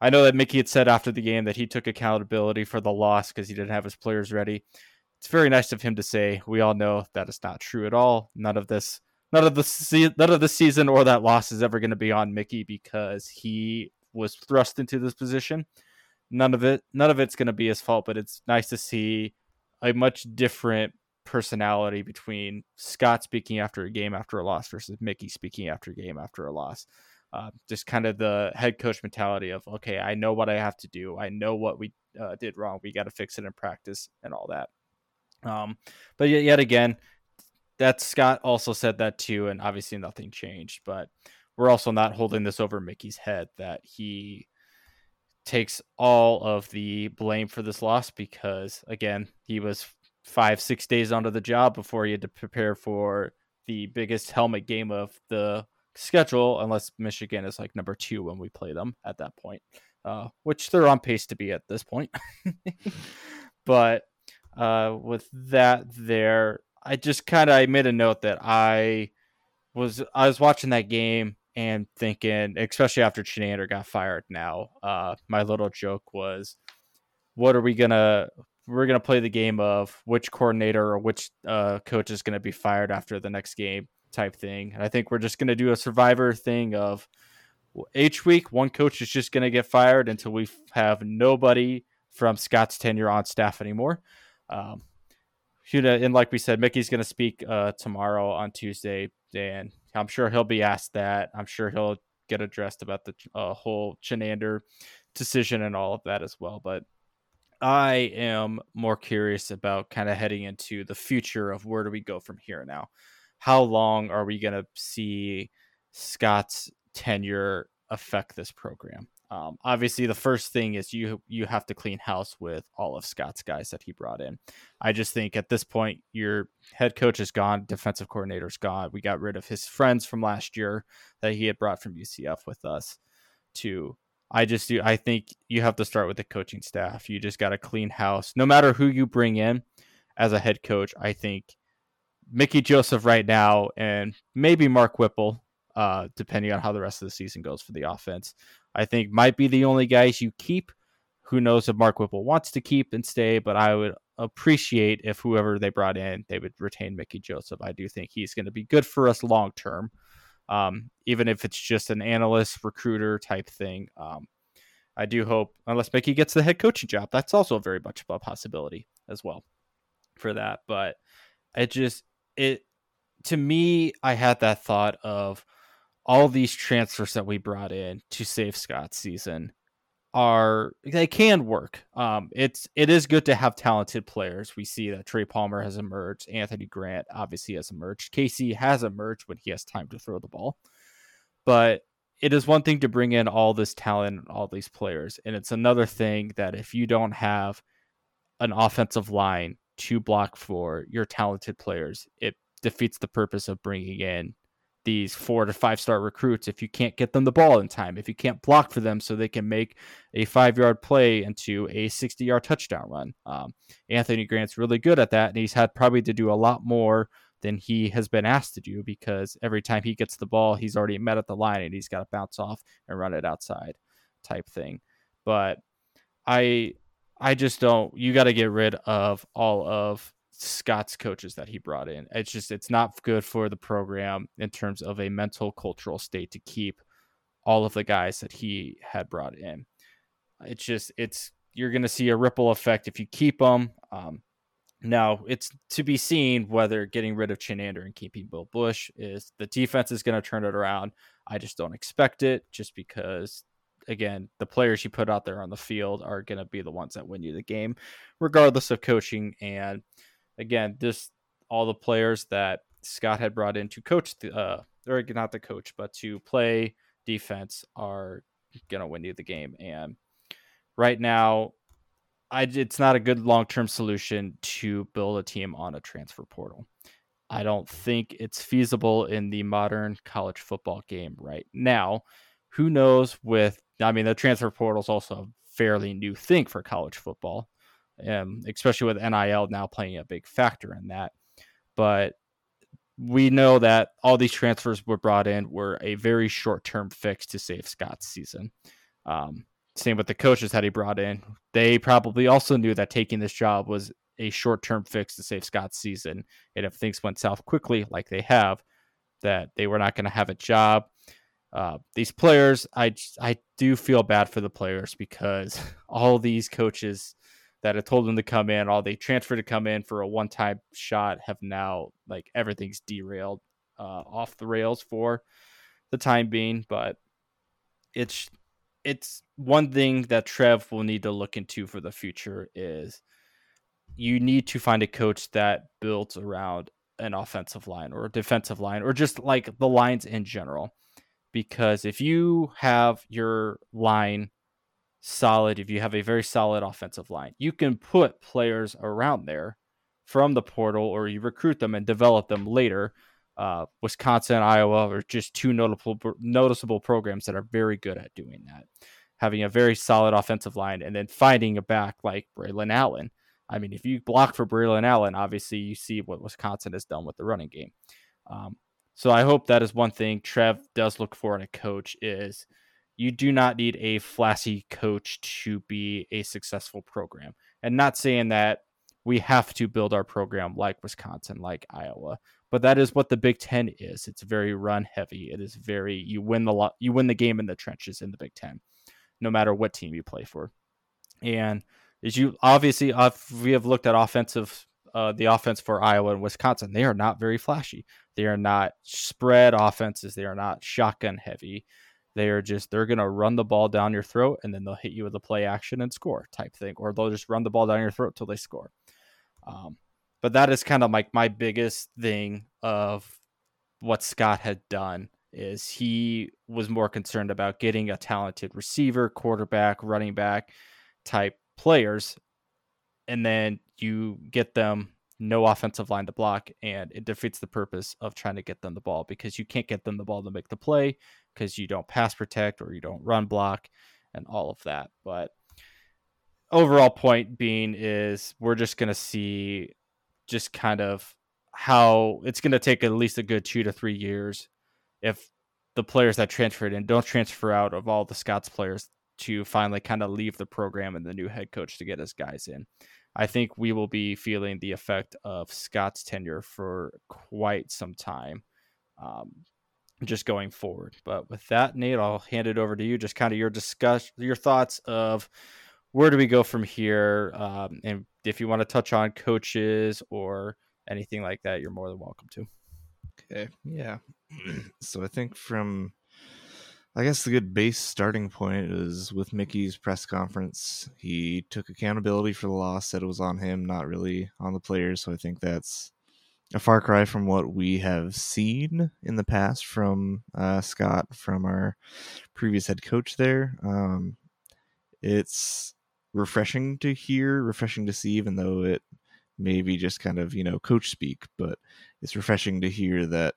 I know that Mickey had said after the game that he took accountability for the loss because he didn't have his players ready. It's very nice of him to say. We all know that is not true at all. None of this none of the none of the season or that loss is ever going to be on Mickey because he was thrust into this position. None of it none of it's going to be his fault, but it's nice to see a much different personality between Scott speaking after a game after a loss versus Mickey speaking after a game after a loss. Uh, just kind of the head coach mentality of okay, I know what I have to do. I know what we uh, did wrong. We got to fix it in practice and all that. Um, but yet, yet again, that Scott also said that too, and obviously nothing changed. But we're also not holding this over Mickey's head that he takes all of the blame for this loss because again, he was five, six days onto the job before he had to prepare for the biggest helmet game of the schedule, unless Michigan is like number two when we play them at that point, uh, which they're on pace to be at this point. (laughs) but uh, with that, there, I just kind of I made a note that I was I was watching that game and thinking, especially after Chinander got fired. Now, uh, my little joke was, what are we gonna? We're gonna play the game of which coordinator or which uh, coach is gonna be fired after the next game type thing. And I think we're just gonna do a survivor thing of each week one coach is just gonna get fired until we have nobody from Scott's tenure on staff anymore. Um, and like we said, Mickey's to speak uh, tomorrow on Tuesday, and I'm sure he'll be asked that. I'm sure he'll get addressed about the uh, whole Chinander decision and all of that as well. But I am more curious about kind of heading into the future of where do we go from here now? How long are we going to see Scott's tenure affect this program? Um, obviously, the first thing is you you have to clean house with all of Scott's guys that he brought in. I just think at this point, your head coach is gone, defensive coordinator's gone. We got rid of his friends from last year that he had brought from UCF with us. To I just do. I think you have to start with the coaching staff. You just got to clean house, no matter who you bring in as a head coach. I think Mickey Joseph right now, and maybe Mark Whipple, uh, depending on how the rest of the season goes for the offense I think might be the only guys you keep. Who knows if Mark Whipple wants to keep and stay, but I would appreciate if whoever they brought in, they would retain Mickey Joseph. I do think he's going to be good for us long term, um, even if it's just an analyst recruiter type thing. Um, I do hope, unless Mickey gets the head coaching job, that's also very much a possibility as well for that. But it just it to me, I had that thought of all these transfers that we brought in to save Scott's season are they can work. Um, it's it is good to have talented players. We see that Trey Palmer has emerged, Anthony Grant obviously has emerged, Casey has emerged when he has time to throw the ball. But it is one thing to bring in all this talent and all these players, and it's another thing that if you don't have an offensive line to block for your talented players, it defeats the purpose of bringing in these four to five star recruits if you can't get them the ball in time, if you can't block for them so they can make a five yard play into a 60 yard touchdown run. Um, Anthony Grant's really good at that, and he's had probably to do a lot more than he has been asked to do because every time he gets the ball, he's already met at the line and he's got to bounce off and run it outside type thing. But I I just don't you got to get rid of all of Scott's coaches that he brought in. It's just it's not good for the program in terms of a mental cultural state to keep all of the guys that he had brought in. It's just it's you're going to see a ripple effect if you keep them. Um, now it's to be seen whether getting rid of Chinander and keeping Bill Busch is the defense is going to turn it around. I just don't expect it, just because again the players you put out there on the field are going to be the ones that win you the game, regardless of coaching and again, this all the players that Scott had brought in to coach the uh or not the coach, but to play defense are gonna win you the game. And right now, I it's not a good long term solution to build a team on a transfer portal. I don't think it's feasible in the modern college football game right now. Who knows with I mean the transfer portal is also a fairly new thing for college football um, especially with NIL now playing a big factor in that. But we know that all these transfers were brought in were a very short term fix to save Scott's season. Um, same with the coaches that he brought in. They probably also knew that taking this job was a short term fix to save Scott's season. And if things went south quickly, like they have, that they were not going to have a job. Uh, these players, I I do feel bad for the players because (laughs) all these coaches that had told them to come in, all they transferred to come in for a one time shot have now like everything's derailed uh, off the rails for the time being. But it's it's one thing that Trev will need to look into for the future is you need to find a coach that builds around an offensive line or defensive line or just like the lines in general. Because if you have your line solid, if you have a very solid offensive line, you can put players around there from the portal or you recruit them and develop them later. Uh, Wisconsin, Iowa are just two notable noticeable programs that are very good at doing that. Having a very solid offensive line and then finding a back like Braylon Allen. I mean, if you block for Braylon Allen, obviously you see what Wisconsin has done with the running game. Um, so I hope that is one thing Trev does look for in a coach is – you do not need a flashy coach to be a successful program. And not saying that we have to build our program like Wisconsin, like Iowa, but that is what the Big Ten is. It's very run heavy. It is very you win the lot, you win the game in the trenches in the Big Ten, no matter what team you play for. And as you obviously, uh, we have looked at offensive, uh, the offense for Iowa and Wisconsin. They are not very flashy. They are not spread offenses. They are not shotgun heavy They are just they're gonna run the ball down your throat and then they'll hit you with a play action and score type thing, or they'll just run the ball down your throat till they score. Um, but that is kind of like my biggest thing of what Scott had done is he was more concerned about getting a talented receiver, quarterback, running back type players, and then you get them no offensive line to block, and it defeats the purpose of trying to get them the ball because you can't get them the ball to make the play because you don't pass protect or you don't run block and all of that. But overall point being is we're just going to see just kind of how it's going to take at least a good two to three years if the players that transferred in don't transfer out of all the Scots players to finally kind of leave the program and the new head coach to get his guys in. I think we will be feeling the effect of Scott's tenure for quite some time, um, just going forward. But with that, Nate, I'll hand it over to you. Just kind of your discuss your thoughts of where do we go from here, um, and if you want to touch on coaches or anything like that, you're more than welcome to. Okay, yeah. (clears throat) so I think from I guess the good base starting point is with Mickey's press conference. He took accountability for the loss, said it was on him, not really on the players. So I think that's a far cry from what we have seen in the past from uh, Scott, from our previous head coach there. Um, it's refreshing to hear, refreshing to see, even though it may be just kind of, you know, coach speak, but it's refreshing to hear that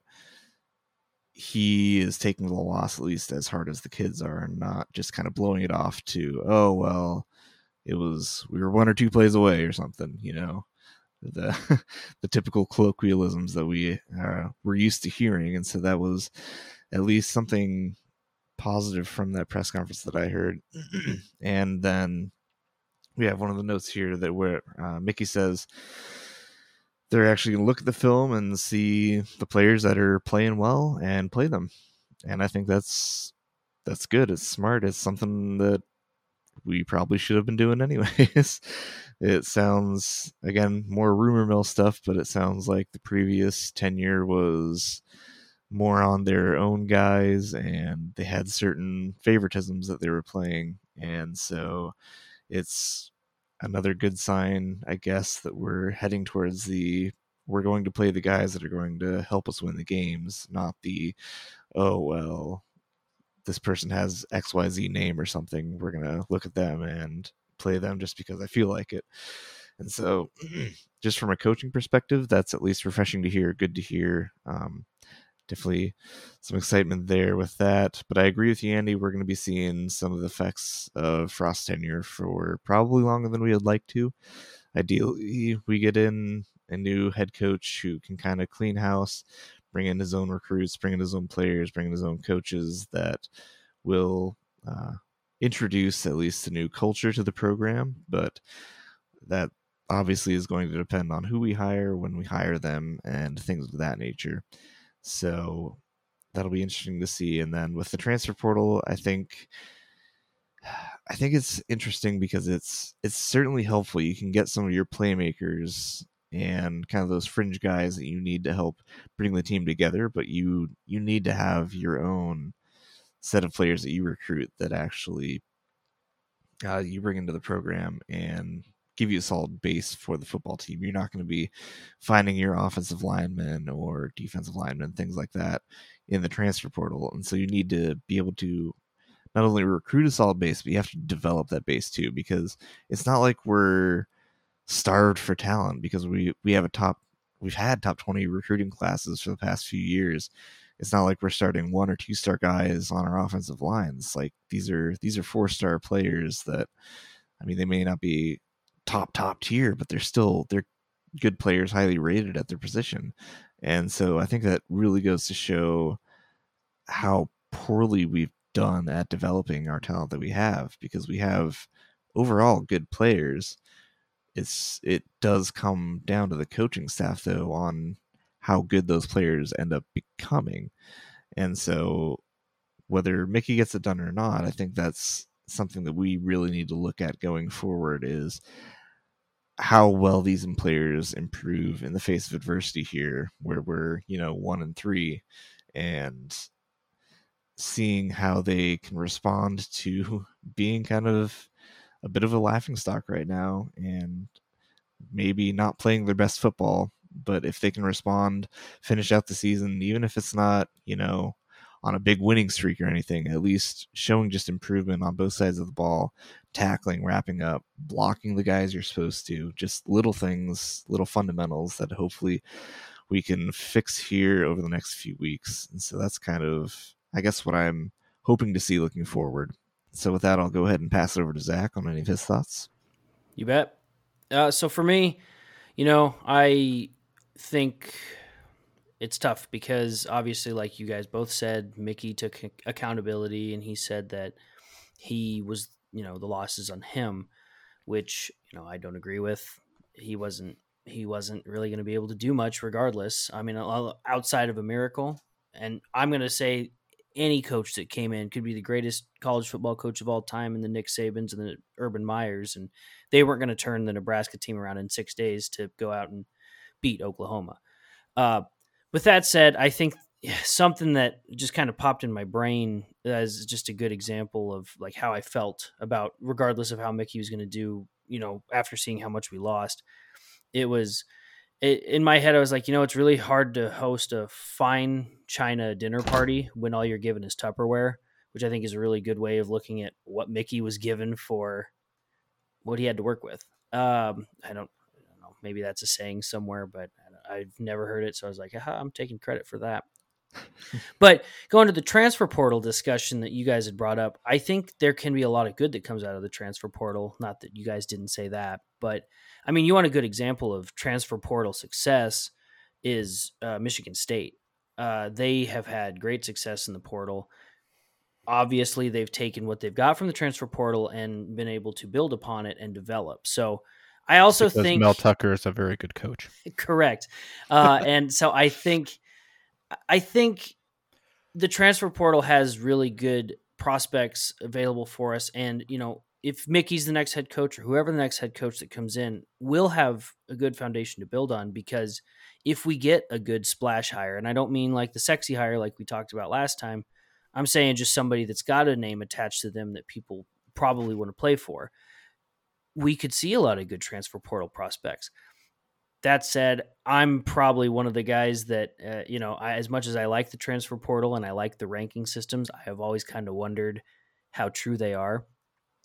he is taking the loss at least as hard as the kids are and not just kind of blowing it off to oh well it was we were one or two plays away or something you know the (laughs) the typical colloquialisms that we uh, were used to hearing and so that was at least something positive from that press conference that i heard (clears throat) and then we have one of the notes here that where uh, mickey says they're actually going to look at the film and see the players that are playing well and play them. And I think that's that's good. It's smart. It's something that we probably should have been doing anyways. (laughs) it sounds again more rumor mill stuff, but it sounds like the previous tenure was more on their own guys and they had certain favoritisms that they were playing. And so it's another good sign, I guess, that we're heading towards the we're going to play the guys that are going to help us win the games, not the oh well, this person has XYZ name or something. We're gonna look at them and play them just because I feel like it. And so (clears throat) just from a coaching perspective, that's at least refreshing to hear, good to hear. Um, definitely some excitement there with that. But I agree with you, Andy. We're going to be seeing some of the effects of Frost tenure for probably longer than we would like to. Ideally, we get in a new head coach who can kind of clean house, bring in his own recruits, bring in his own players, bring in his own coaches that will uh, introduce at least a new culture to the program. But that obviously is going to depend on who we hire, when we hire them, and things of that nature. So that'll be interesting to see. And then with the transfer portal, I think I think it's interesting because it's it's certainly helpful. You can get some of your playmakers and kind of those fringe guys that you need to help bring the team together, but you you need to have your own set of players that you recruit that actually uh, you bring into the program and give you a solid base for the football team. You're not going to be finding your offensive linemen or defensive linemen, things like that, in the transfer portal. And so you need to be able to not only recruit a solid base, but you have to develop that base too, because it's not like we're starved for talent because we we have a top we've had top 20 recruiting classes for the past few years it's not like we're starting one or two star guys on our offensive lines like these are these are four star players that i mean they may not be top top tier, but they're still they're good players, highly rated at their position. And so I think that really goes to show how poorly we've done at developing our talent that we have because we have overall good players. It's it does come down to the coaching staff though on how good those players end up becoming. And so whether Mickey gets it done or not, I think that's something that we really need to look at going forward is how well these players improve in the face of adversity here, where we're you know one and three, and seeing how they can respond to being kind of a bit of a laughing stock right now and maybe not playing their best football but if they can respond finish out the season even if it's not you know on a big winning streak or anything at least showing just improvement on both sides of the ball tackling wrapping up blocking the guys you're supposed to just little things little fundamentals that hopefully we can fix here over the next few weeks and so that's kind of I guess what I'm hoping to see looking forward. So with that, I'll go ahead and pass it over to Zach on any of his thoughts. You bet. Uh, so for me, you know, I think it's tough because obviously, like you guys both said, Mickey took accountability and he said that he was, you know, the losses on him, which you know I don't agree with. He wasn't. He wasn't really going to be able to do much, regardless. I mean, outside of a miracle, and I'm going to say any coach that came in could be the greatest college football coach of all time, and the Nick Sabans and the Urban Meyers, and they weren't going to turn the Nebraska team around in six days to go out and beat Oklahoma. Uh, with that said, I think something that just kind of popped in my brain as just a good example of like how I felt about, regardless of how Mickey was going to do, you know, after seeing how much we lost, it was it, in my head, I was like, you know, it's really hard to host a fine China dinner party when all you're given is Tupperware, which I think is a really good way of looking at what Mickey was given for what he had to work with. Um, I don't, I don't know, maybe that's a saying somewhere, but I've never heard it, so I was like, I'm taking credit for that. (laughs) but going to the transfer portal discussion that you guys had brought up, I think there can be a lot of good that comes out of the transfer portal. Not that you guys didn't say that, but I mean, you want a good example of transfer portal success is uh, Michigan State. Uh, they have had great success in the portal. Obviously, they've taken what they've got from the transfer portal and been able to build upon it and develop. So, I also think Mel Tucker is a very good coach. (laughs) Correct, uh, and so I think, I think the transfer portal has really good prospects available for us, and you know if Mickey's the next head coach or whoever the next head coach that comes in, we'll have a good foundation to build on because if we get a good splash hire, and I don't mean like the sexy hire like we talked about last time, I'm saying just somebody that's got a name attached to them that people probably want to play for. We could see a lot of good transfer portal prospects. That said, I'm probably one of the guys that, uh, you know, I, as much as I like the transfer portal and I like the ranking systems, I have always kind of wondered how true they are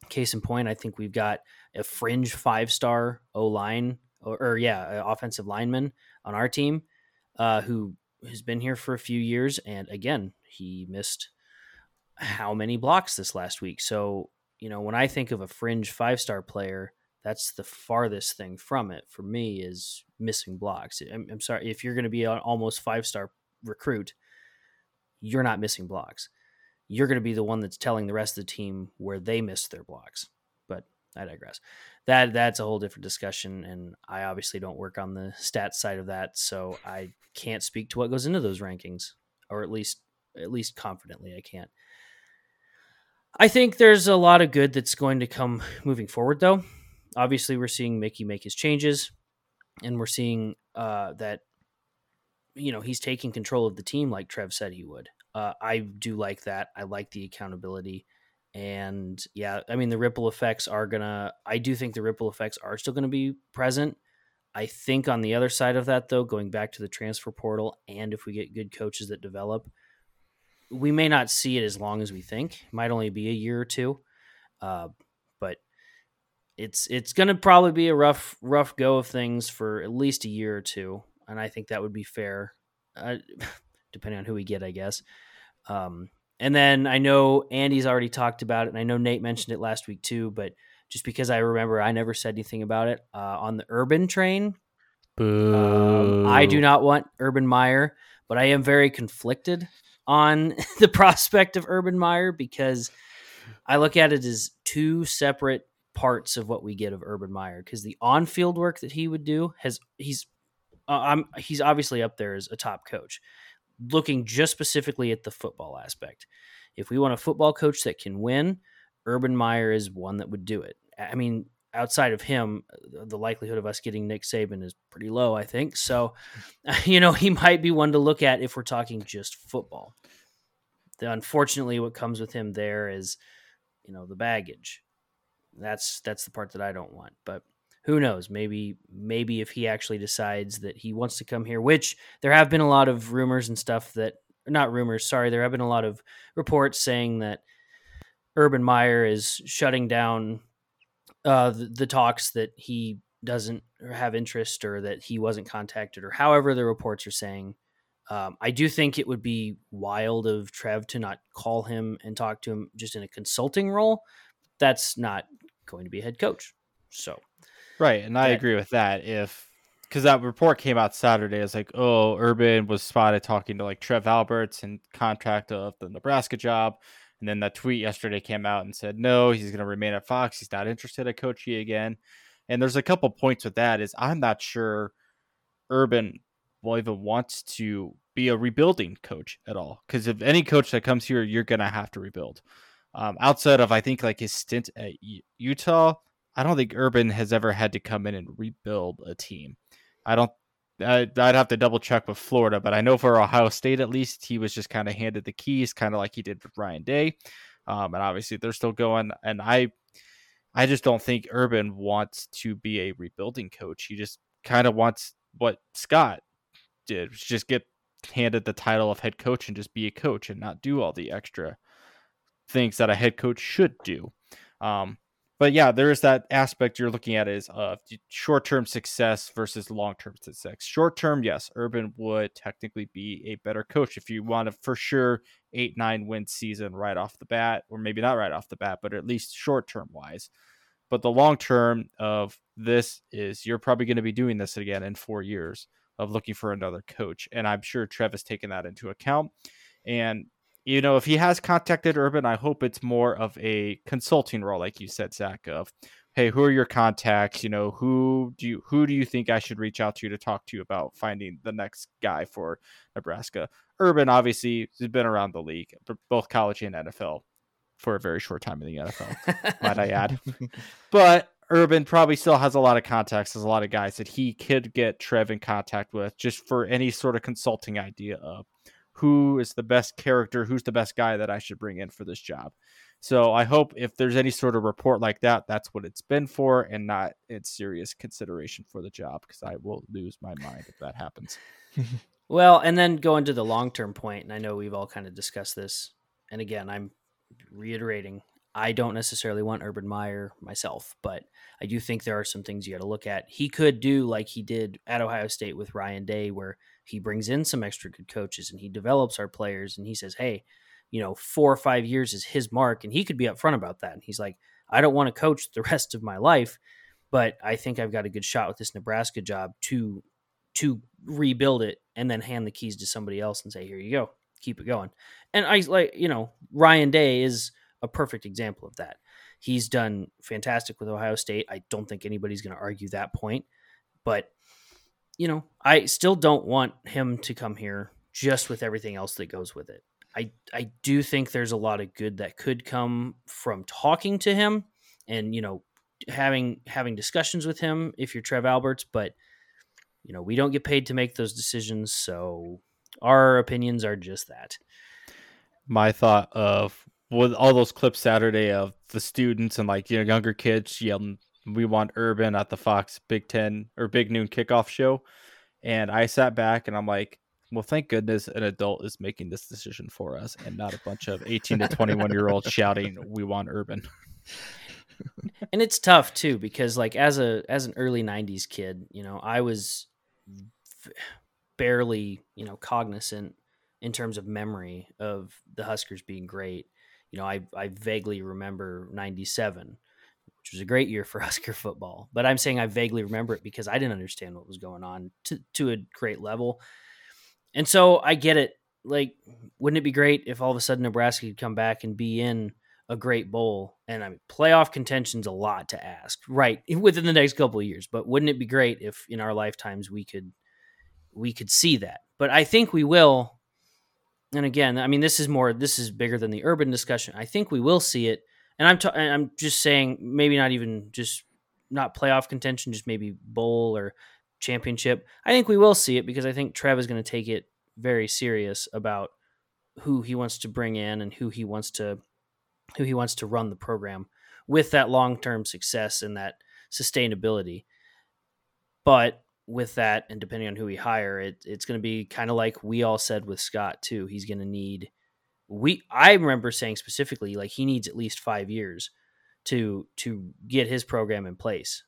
Case in point, I think we've got a fringe five star O line or, or, yeah, offensive lineman on our team uh, who has been here for a few years. And again, he missed how many blocks this last week. So, you know, when I think of a fringe five star player, that's the farthest thing from it for me is missing blocks. I'm, I'm sorry if you're going to be an almost five star recruit, you're not missing blocks you're going to be the one that's telling the rest of the team where they missed their blocks. But I digress. That that's a whole different discussion, and I obviously don't work on the stats side of that, so I can't speak to what goes into those rankings, or at least at least confidently I can't. I think there's a lot of good that's going to come moving forward, though. Obviously, we're seeing Mickey make his changes, and we're seeing uh, that you know he's taking control of the team like Trev said he would. Uh, I do like that. I like the accountability. And yeah, I mean, the ripple effects are to, I do think the ripple effects are still to be present. I think on the other side of that, though, going back to the transfer portal, and if we get good coaches that develop, we may not see it as long as we think. It might only be a year or two, uh, it's it's going to probably be a rough rough go of things for at least a year or two, and I think that would be fair, uh, (laughs) depending on who we get, I guess. Um, and then I know Andy's already talked about it, and I know Nate mentioned it last week too. But just because I remember, I never said anything about it uh, on the Urban train. Um, I do not want Urban Meyer, but I am very conflicted on (laughs) the prospect of Urban Meyer because I look at it as two separate parts of what we get of Urban Meyer. Because the on-field work that he would do has he's uh, I'm he's obviously up there as a top coach looking just specifically at the football aspect. If we want a football coach that can win, Urban Meyer is one that would do it. I mean, outside of him, the likelihood of us getting Nick Saban is pretty low, I think. So, (laughs) you know, he might be one to look at if we're talking just football. the, unfortunately, what comes with him there is, you know, the baggage. That's that's the part that I don't want. But who knows? Maybe maybe if he actually decides that he wants to come here, which there have been a lot of rumors and stuff that not rumors, sorry, there have been a lot of reports saying that Urban Meyer is shutting down uh, the, the talks that he doesn't have interest or that he wasn't contacted or however the reports are saying. Um, I do think it would be wild of Trev to not call him and talk to him just in a consulting role. That's not going to be a head coach. So, right, and I that, agree with that. If because that report came out Saturday, it's like, oh, Urban was spotted talking to like Trev Alberts and contract of the Nebraska job, and then that tweet yesterday came out and said no, he's going to remain at Fox. He's not interested at coaching again. And there's a couple points with that. Is I'm not sure Urban will even wants to be a rebuilding coach at all. Because if any coach that comes here, you're gonna have to rebuild. Um, outside of I think like his stint at U- Utah, I don't think Urban has ever had to come in and rebuild a team. I don't. I'd, I'd have to double check with Florida, but I know for Ohio State at least he was just kind of handed the keys, kind of like he did with Ryan Day. Um, and obviously they're still going. And I, I just don't think Urban wants to be a rebuilding coach. He just kind of wants what Scott did just get handed the title of head coach and just be a coach and not do all the extra things that a head coach should do. Um, but yeah, there is that aspect you're looking at is uh, short term success versus long term success. Short term, yes, Urban would technically be a better coach if you want a for sure eight nine win season right off the bat, or maybe not right off the bat, but at least short term wise. But the long term of this is you're probably going to be doing this again in four years of looking for another coach. And I'm sure Trev has taken that into account. And, you know, if he has contacted Urban, I hope it's more of a consulting role, like you said, Zach, of hey, who are your contacts? You know, who do you who do you think I should reach out to to talk to you about finding the next guy for Nebraska? Urban obviously has been around the league, both college and NFL, for a very short time in the NFL, might I add. (laughs) But Urban probably still has a lot of contacts, has a lot of guys that he could get Trev in contact with just for any sort of consulting idea of who is the best character, who's the best guy that I should bring in for this job. So I hope if there's any sort of report like that, that's what it's been for and not its serious consideration for the job because I will lose my mind if that happens. (laughs) well, and then going to the long term point, and I know we've all kind of discussed this. And again, I'm reiterating I don't necessarily want Urban Meyer myself, but I do think there are some things you got to look at. He could do like he did at Ohio State with Ryan Day, where he brings in some extra good coaches and he develops our players and he says, hey, you know, four or five years is his mark. And he could be upfront about that. And he's like, I don't want to coach the (laughs) rest of my life, but I think I've got a good shot with this Nebraska job to to rebuild it and then hand the keys to somebody else and say, here you go, keep it going. And I like, you know, Ryan Day is a perfect example of that. He's done fantastic with Ohio State. I don't think anybody's going to argue that point. But, you know, I still don't want him to come here just with everything else that goes with it. I, I do think there's a lot of good that could come from talking to him and, you know, having having discussions with him if you're Trev Alberts, but you know, we don't get paid to make those decisions, so our opinions are just that. My thought of with all those clips Saturday of the students and like you know younger kids yelling, "We want Urban" at the Fox Big Ten or Big Noon kickoff show, and I sat back and I'm like, well, thank goodness an adult is making this decision for us and not a bunch of 18 to 21 year olds shouting, "We want Urban." and it's tough too because like as a as an early 90s kid, you know, I was barely, you know, cognizant in terms of memory of the Huskers being great. You know, I, I vaguely remember 97, which was a great year for (laughs) Husker football. But I'm saying I vaguely remember it because I didn't understand what was going on to, to a great level. And so I get it. Like, wouldn't it be great if all of a sudden Nebraska could come back and be in a great bowl? And I mean, playoff contention's a lot to ask, right? (laughs) Within the next couple of years. But wouldn't it be great if in our lifetimes we could we could see that? But I think we will and again, I mean, this is more, this is bigger than the urban discussion. I think we will see it, and I'm, I'm just saying, maybe not even just not playoff contention, just maybe bowl or championship. I think we will see it because I think Trev is going to take it very serious about who he wants to bring in and who he wants to who he wants to run the program with that long-term success and that sustainability. But with that, and depending on who we hire, it, it's going to be kind of like we all said with Scott too. He's going to need we. I remember saying specifically like he needs at least five years to to get his program in place.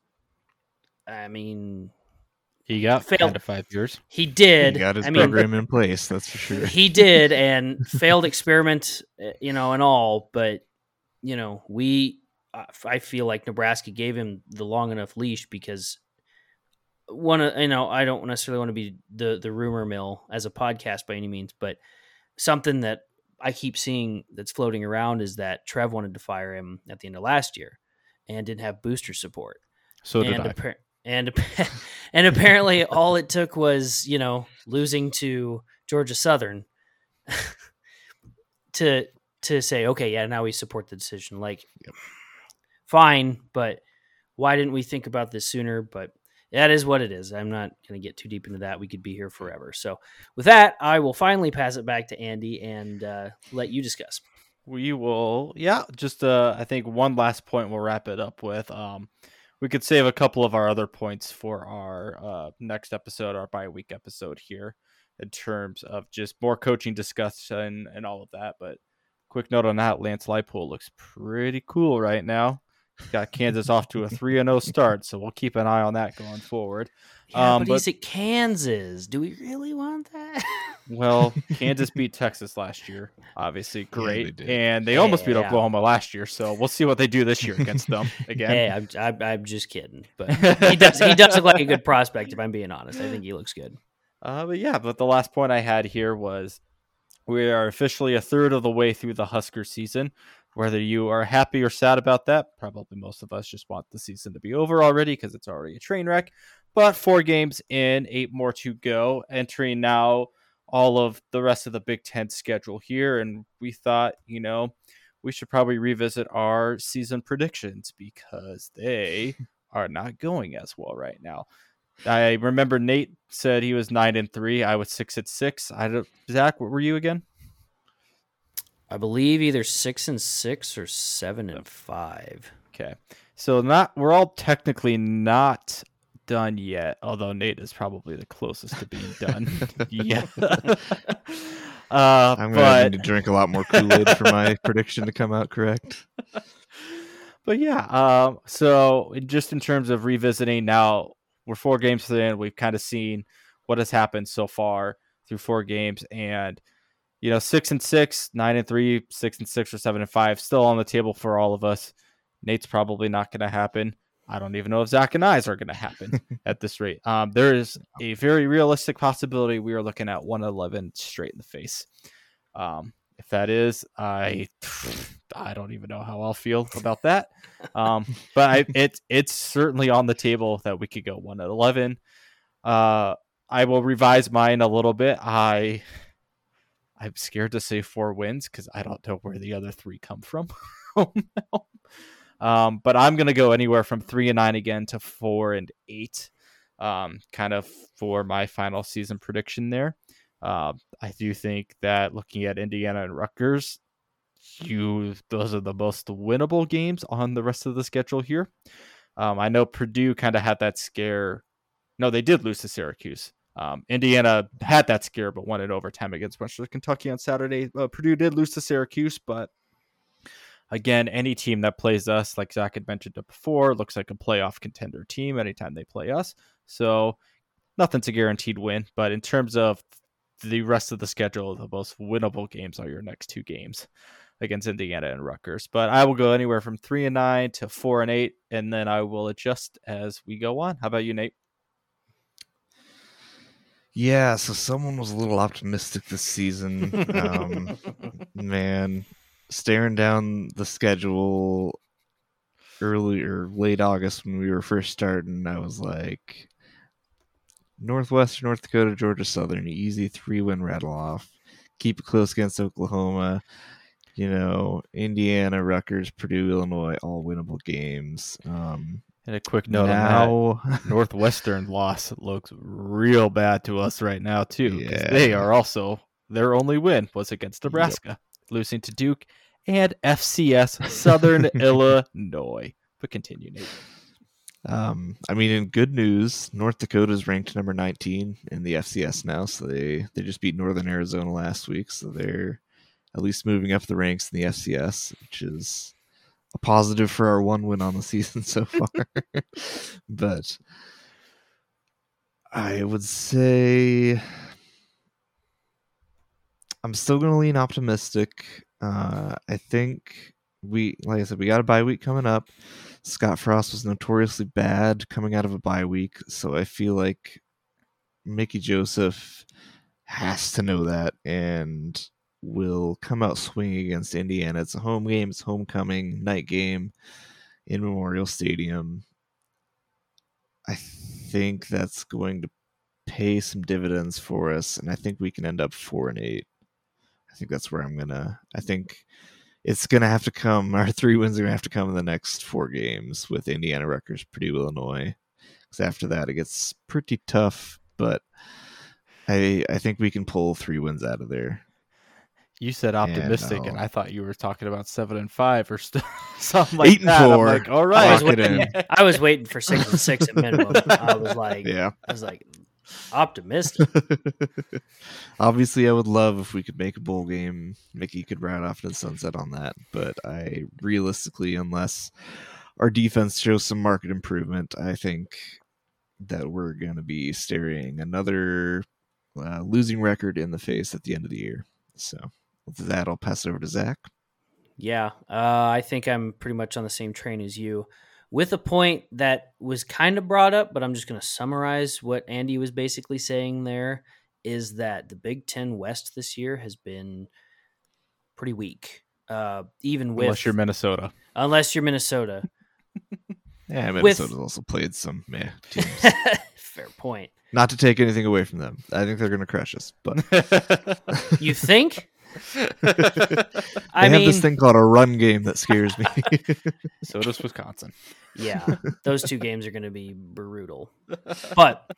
I mean, he got failed kind of five years. He did. He got his I program mean, in place. That's for sure. He did, and failed experiment, eh, you know, and all. But you know, we I feel like Nebraska gave him the long enough leash because one you know I don't necessarily want to be the the rumor mill as a podcast by any means, but something that I keep seeing that's floating around is that Trev wanted to fire him at the end of last year and didn't have booster support. So did and I. (laughs) Appa- and and apparently all it took was you know losing to Georgia Southern (laughs) to to say okay yeah now we support the decision like yep. fine but why didn't we think about this sooner but that is what it is. I'm not going to get too deep into that. We could be here forever. So, with that, I will finally pass it back to Andy and uh, let you discuss. We will, yeah. Just uh, I think one last point we'll wrap it up with. Um, we could save a couple of our other points for our uh, next episode, our bye week episode here, in terms of just more coaching discussion and all of that. But quick note on that: Lance Leipold looks pretty cool right now got Kansas off to a 3 0 start, so we'll keep an eye on that going forward. Yeah, um, but, but he's at Kansas. Do we really want that? (laughs) well, Kansas beat Texas last year, obviously great, yeah, they and they almost beat Oklahoma last year. So we'll see what they do this year against them (laughs) again. Hey, I'm, I'm, I'm just kidding, but he does he does look like a good prospect. If I'm being honest, I think he looks good. Uh, but yeah, but the last point I had here was we are officially a third of the way through the Husker season. Whether you are happy or sad about that, probably most of us just want the season to be over already because it's already a train wreck. But four games in, eight more to go, entering now all of the rest of the Big Ten schedule here. And we thought, you know, we should probably revisit our season predictions because they (laughs) are not going as well right now. I remember Nate said he was nine and three. I was six at six. I don't, Zach, what were you again? I believe either six and six or seven and five. Okay, so not we're all technically not done yet. Although Nate is probably the closest to being done. (laughs) yeah. uh, I'm gonna (laughs) need to drink a lot more Kool Aid for my (laughs) prediction to come out correct. But yeah, um, so just in terms of revisiting, now we're four games in. We've kind of seen what has happened so far through four games, and you know, six and six, nine and three, six and six, or seven and five, still on the table for all of us. Nate's probably not going to happen. I don't even know if Zach and I's are going to happen (laughs) at this rate. Um, there is a very realistic possibility we are looking at 111 straight in the face. Um, if that is, I (sighs) I don't even know how I'll feel about that. Um, but I, (laughs) it it's certainly on the table that we could go one at 11. Uh, I will revise mine a little bit. I I'm scared to say four wins because I don't know where the other three come from. (laughs) um, but I'm gonna go anywhere from three and nine again to four and eight, um, kind of for my final season prediction there. Uh, I do think that looking at Indiana and Rutgers, you those are the most winnable games on the rest of the schedule here. Um, I know Purdue kind of had that scare. No, they did lose to Syracuse. Um, Indiana had that scare, but won in overtime against Western Kentucky on Saturday. Uh, Purdue did lose to Syracuse, but again, any team that plays us, like Zach had mentioned it before, looks like a playoff contender team anytime they play us. So nothing's a guaranteed win. But in terms of the rest of the schedule, the most winnable games are your next two games against Indiana and Rutgers. But I will go anywhere from three and nine to four and eight, and then I will adjust as we go on. How about you, Nate? Yeah, so someone was a little optimistic this season. Um, (laughs) man, staring down the schedule early or late August when we were first starting, I was like, Northwestern, North Dakota, Georgia Southern, easy three win rattle off. Keep it close against Oklahoma. You know, Indiana, Rutgers, Purdue, Illinois, all winnable games. Um, and a quick note now, on that: (laughs) Northwestern loss looks real bad to us right now too. Yeah. They are also their only win was against Nebraska, yep. losing to Duke and FCS Southern (laughs) Illinois. But continue, Nate. Um, I mean, in good news, North Dakota is ranked number 19 in the FCS now. So they they just beat Northern Arizona last week, so they're at least moving up the ranks in the FCS, which is a positive for our one win on the season (laughs) so (laughs) far. but I would say I'm still going to lean optimistic. Uh, I think we, like I said, we got a bye week coming up. Scott Frost was notoriously bad coming out of a bye week, so I feel like Mickey Joseph has to know that and will come out swinging against Indiana. It's a home game, it's homecoming, night game in Memorial Stadium. I think that's going to pay some dividends for us, and I think we can end up four and eight. I think that's where I'm gonna. I think it's to have to come. (laughs) Our three wins are to have to come in the next four games with Indiana, Rutgers, Purdue, Illinois. Because after that, it gets pretty tough. But I I think we can pull three wins out of there. You said optimistic, and, and I thought you were talking about seven and five or st- (laughs) something like Eight that. And four. Like, all right, I was, waiting, I was waiting for six and six at minimum. I was like, yeah, I was like, optimistic. (laughs) Obviously, I would love if we could make a bowl game. Mickey could ride off to the sunset on that, but I realistically, unless our defense shows some market improvement, I think that we're going to be staring another uh, losing record in the face at the end of the year. So, with that, I'll pass it over to Zach. Yeah, uh, I think I'm pretty much on the same train as you with a point that was kind of brought up, but I'm just going to summarize what Andy was basically saying there is that the Big Ten West this year has been pretty weak. Uh, even with unless you're Minnesota, unless you're Minnesota. (laughs) yeah, Minnesota's with... also played some meh teams. (laughs) Fair point. Not to take anything away from them, I think they're going to crush us. But (laughs) you think? (laughs) they I have mean, this thing called a run game that scares me. (laughs) so does Wisconsin. Yeah, those two (laughs) games are going to be brutal. But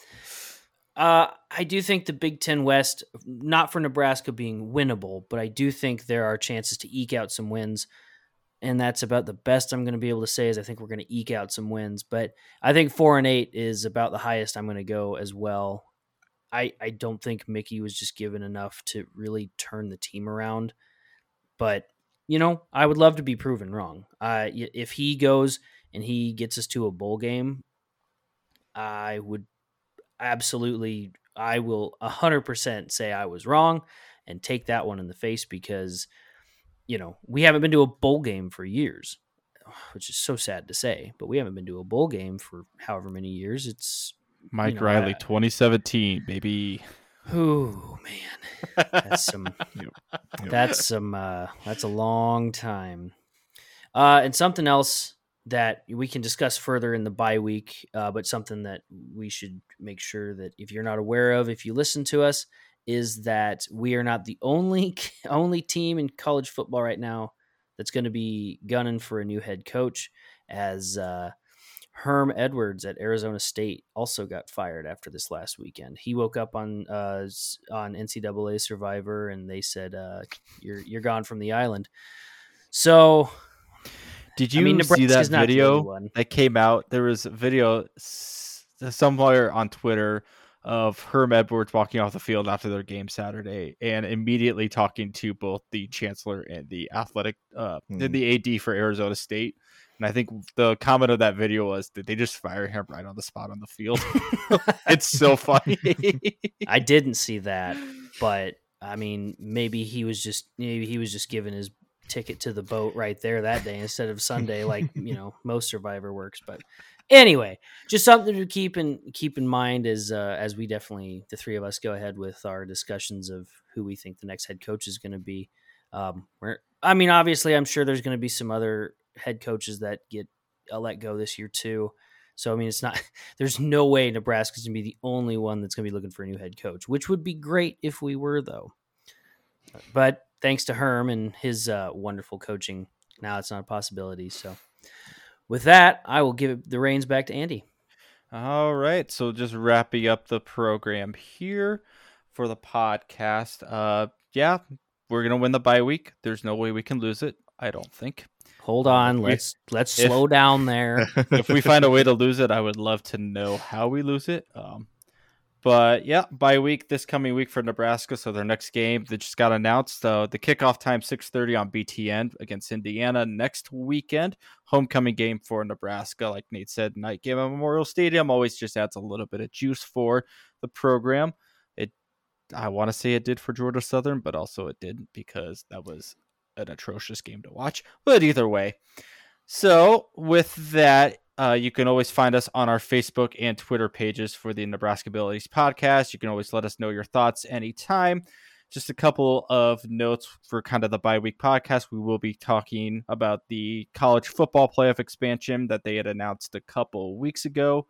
uh, I do think the Big Ten West, not for Nebraska being winnable, but I do think there are chances to eke out some wins. And that's about the best I'm going to be able to say is I think we're going to eke out some wins. But I think four and eight is about the highest I'm going to go as well. I, I don't think Mickey was just given enough to really turn the team around. But, you know, I would love to be proven wrong. Uh, if he goes and he gets us to a bowl game, I would absolutely, I will 100% say I was wrong and take that one in the face because, you know, we haven't been to a bowl game for years, which is so sad to say, but we haven't been to a bowl game for however many years. It's Mike you know, Riley, 2017, baby. Oh man, that's some. (laughs) That's some. Uh, that's a long time. Uh, and something else that we can discuss further in the bye week, uh, but something that we should make sure that if you're not aware of, if you listen to us, is that we are not the only (laughs) only team in college football right now that's going to be gunning for a new head coach. As uh, Herm Edwards at Arizona State also got fired after this last weekend. He woke up on uh, on NCAA Survivor, and they said, uh, "You're you're gone from the island." So, did you I mean, see that video that came out? There was a video somewhere on Twitter of Herm Edwards walking off the field after their game Saturday and immediately talking to both the chancellor and the athletic uh, mm. and the AD for Arizona State and I think the comment of that video was that they just fire him right on the spot on the field. (laughs) it's so funny. I didn't see that, but I mean, maybe he was just maybe he was just given his ticket to the boat right there that day instead of Sunday, like (laughs) you know most Survivor works. But anyway, just something to keep in keep in mind as uh, as we definitely the three of us go ahead with our discussions of who we think the next head coach is going to be. Um, we're, I mean, obviously, I'm sure there's going to be some other head coaches that get uh, let go this year too. So I mean, it's not. (laughs) There's no way Nebraska's gonna be the only one that's gonna be looking for a new head coach, which would be great if we were though. But thanks to Herm and his uh, wonderful coaching, now it's not a possibility. So with that, I will give the reins back to Andy. All right. So just wrapping up the program here for the podcast. Uh, yeah, we're gonna win the bye week. There's no way we can lose it. I don't think. Hold on, let's let's if- slow down there. (laughs) if we find a way to lose it, I would love to know how we lose it. Um, but yeah, bye week this coming week for Nebraska. So their next game that just got announced. Uh, the kickoff time six thirty on BTN against Indiana next weekend. Homecoming game for Nebraska, like Nate said, night game at Memorial Stadium always just adds a little bit of juice for the program. It, I want to say it did for Georgia Southern, but also it didn't because that was an atrocious game to watch. But either way, so with that, uh, you can always find us on our Facebook and Twitter pages for the Nebraska Abilities podcast. You can always let us know your thoughts anytime. Just a couple of notes for kind of the bye week podcast. We will be talking about the college football playoff expansion that they had announced a couple weeks ago,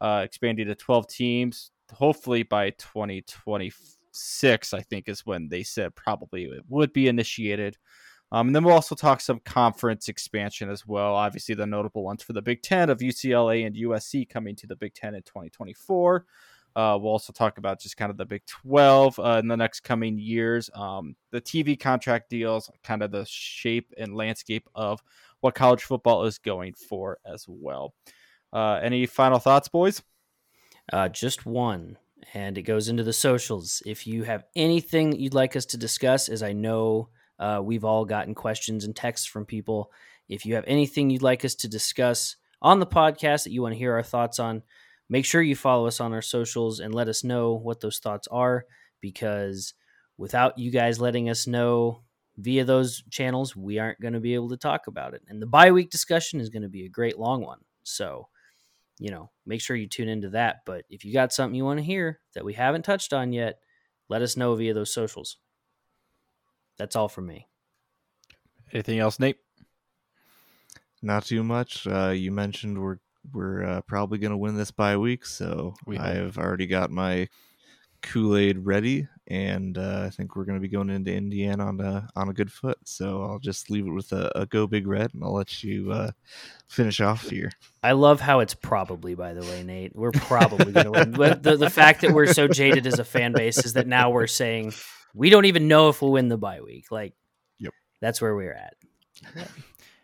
uh, expanding to 12 teams. Hopefully by 2026, I think is when they said probably it would be initiated. Um, and then we'll also talk some conference expansion as well. Obviously, the notable ones for the Big Ten of UCLA and USC coming to the Big Ten in 2024. Uh, we'll also talk about just kind of the Big 12 uh, in the next coming years, um, the TV contract deals, kind of the shape and landscape of what college football is going for as well. Uh, any final thoughts, boys? Uh, just one, and it goes into the socials. If you have anything that you'd like us to discuss, as I know uh, we've all gotten questions and texts from people, if you have anything you'd like us to discuss on the podcast that you want to hear our thoughts on, make sure you follow us on our socials and let us know what those thoughts are because without you guys letting us know via those channels, we aren't going to be able to talk about it. And the bye week discussion is going to be a great long one. So, you know, make sure you tune into that. But if you got something you want to hear that we haven't touched on yet, let us know via those socials. That's all from me. Anything else, Nate? Not too much. Uh, you mentioned we're we're uh, probably going to win this bye week, so We. I've already got my Kool Aid ready, and uh, I think we're going to be going into Indiana on a on a good foot. So I'll just leave it with a, a go big red, and I'll let you uh, finish off here. I love how it's probably, by the way, Nate. We're probably going to win. The, the fact that we're so jaded as a fan base is that now we're saying we don't even know if we'll win the bye week. Like, Yep. that's where we're at.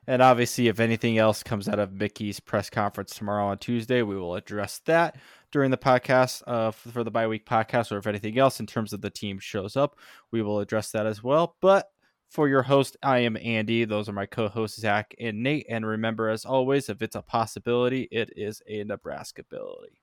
And obviously, if anything else comes out of Mickey's press conference tomorrow on Tuesday, we will address that during the podcast uh, for, the bye week podcast. Or if anything else in terms of the team shows up, we will address that as well. But for your host, I am Andy. Those are my co hosts, Zach and Nate. And remember, as always, if it's a possibility, it is a Nebraska ability.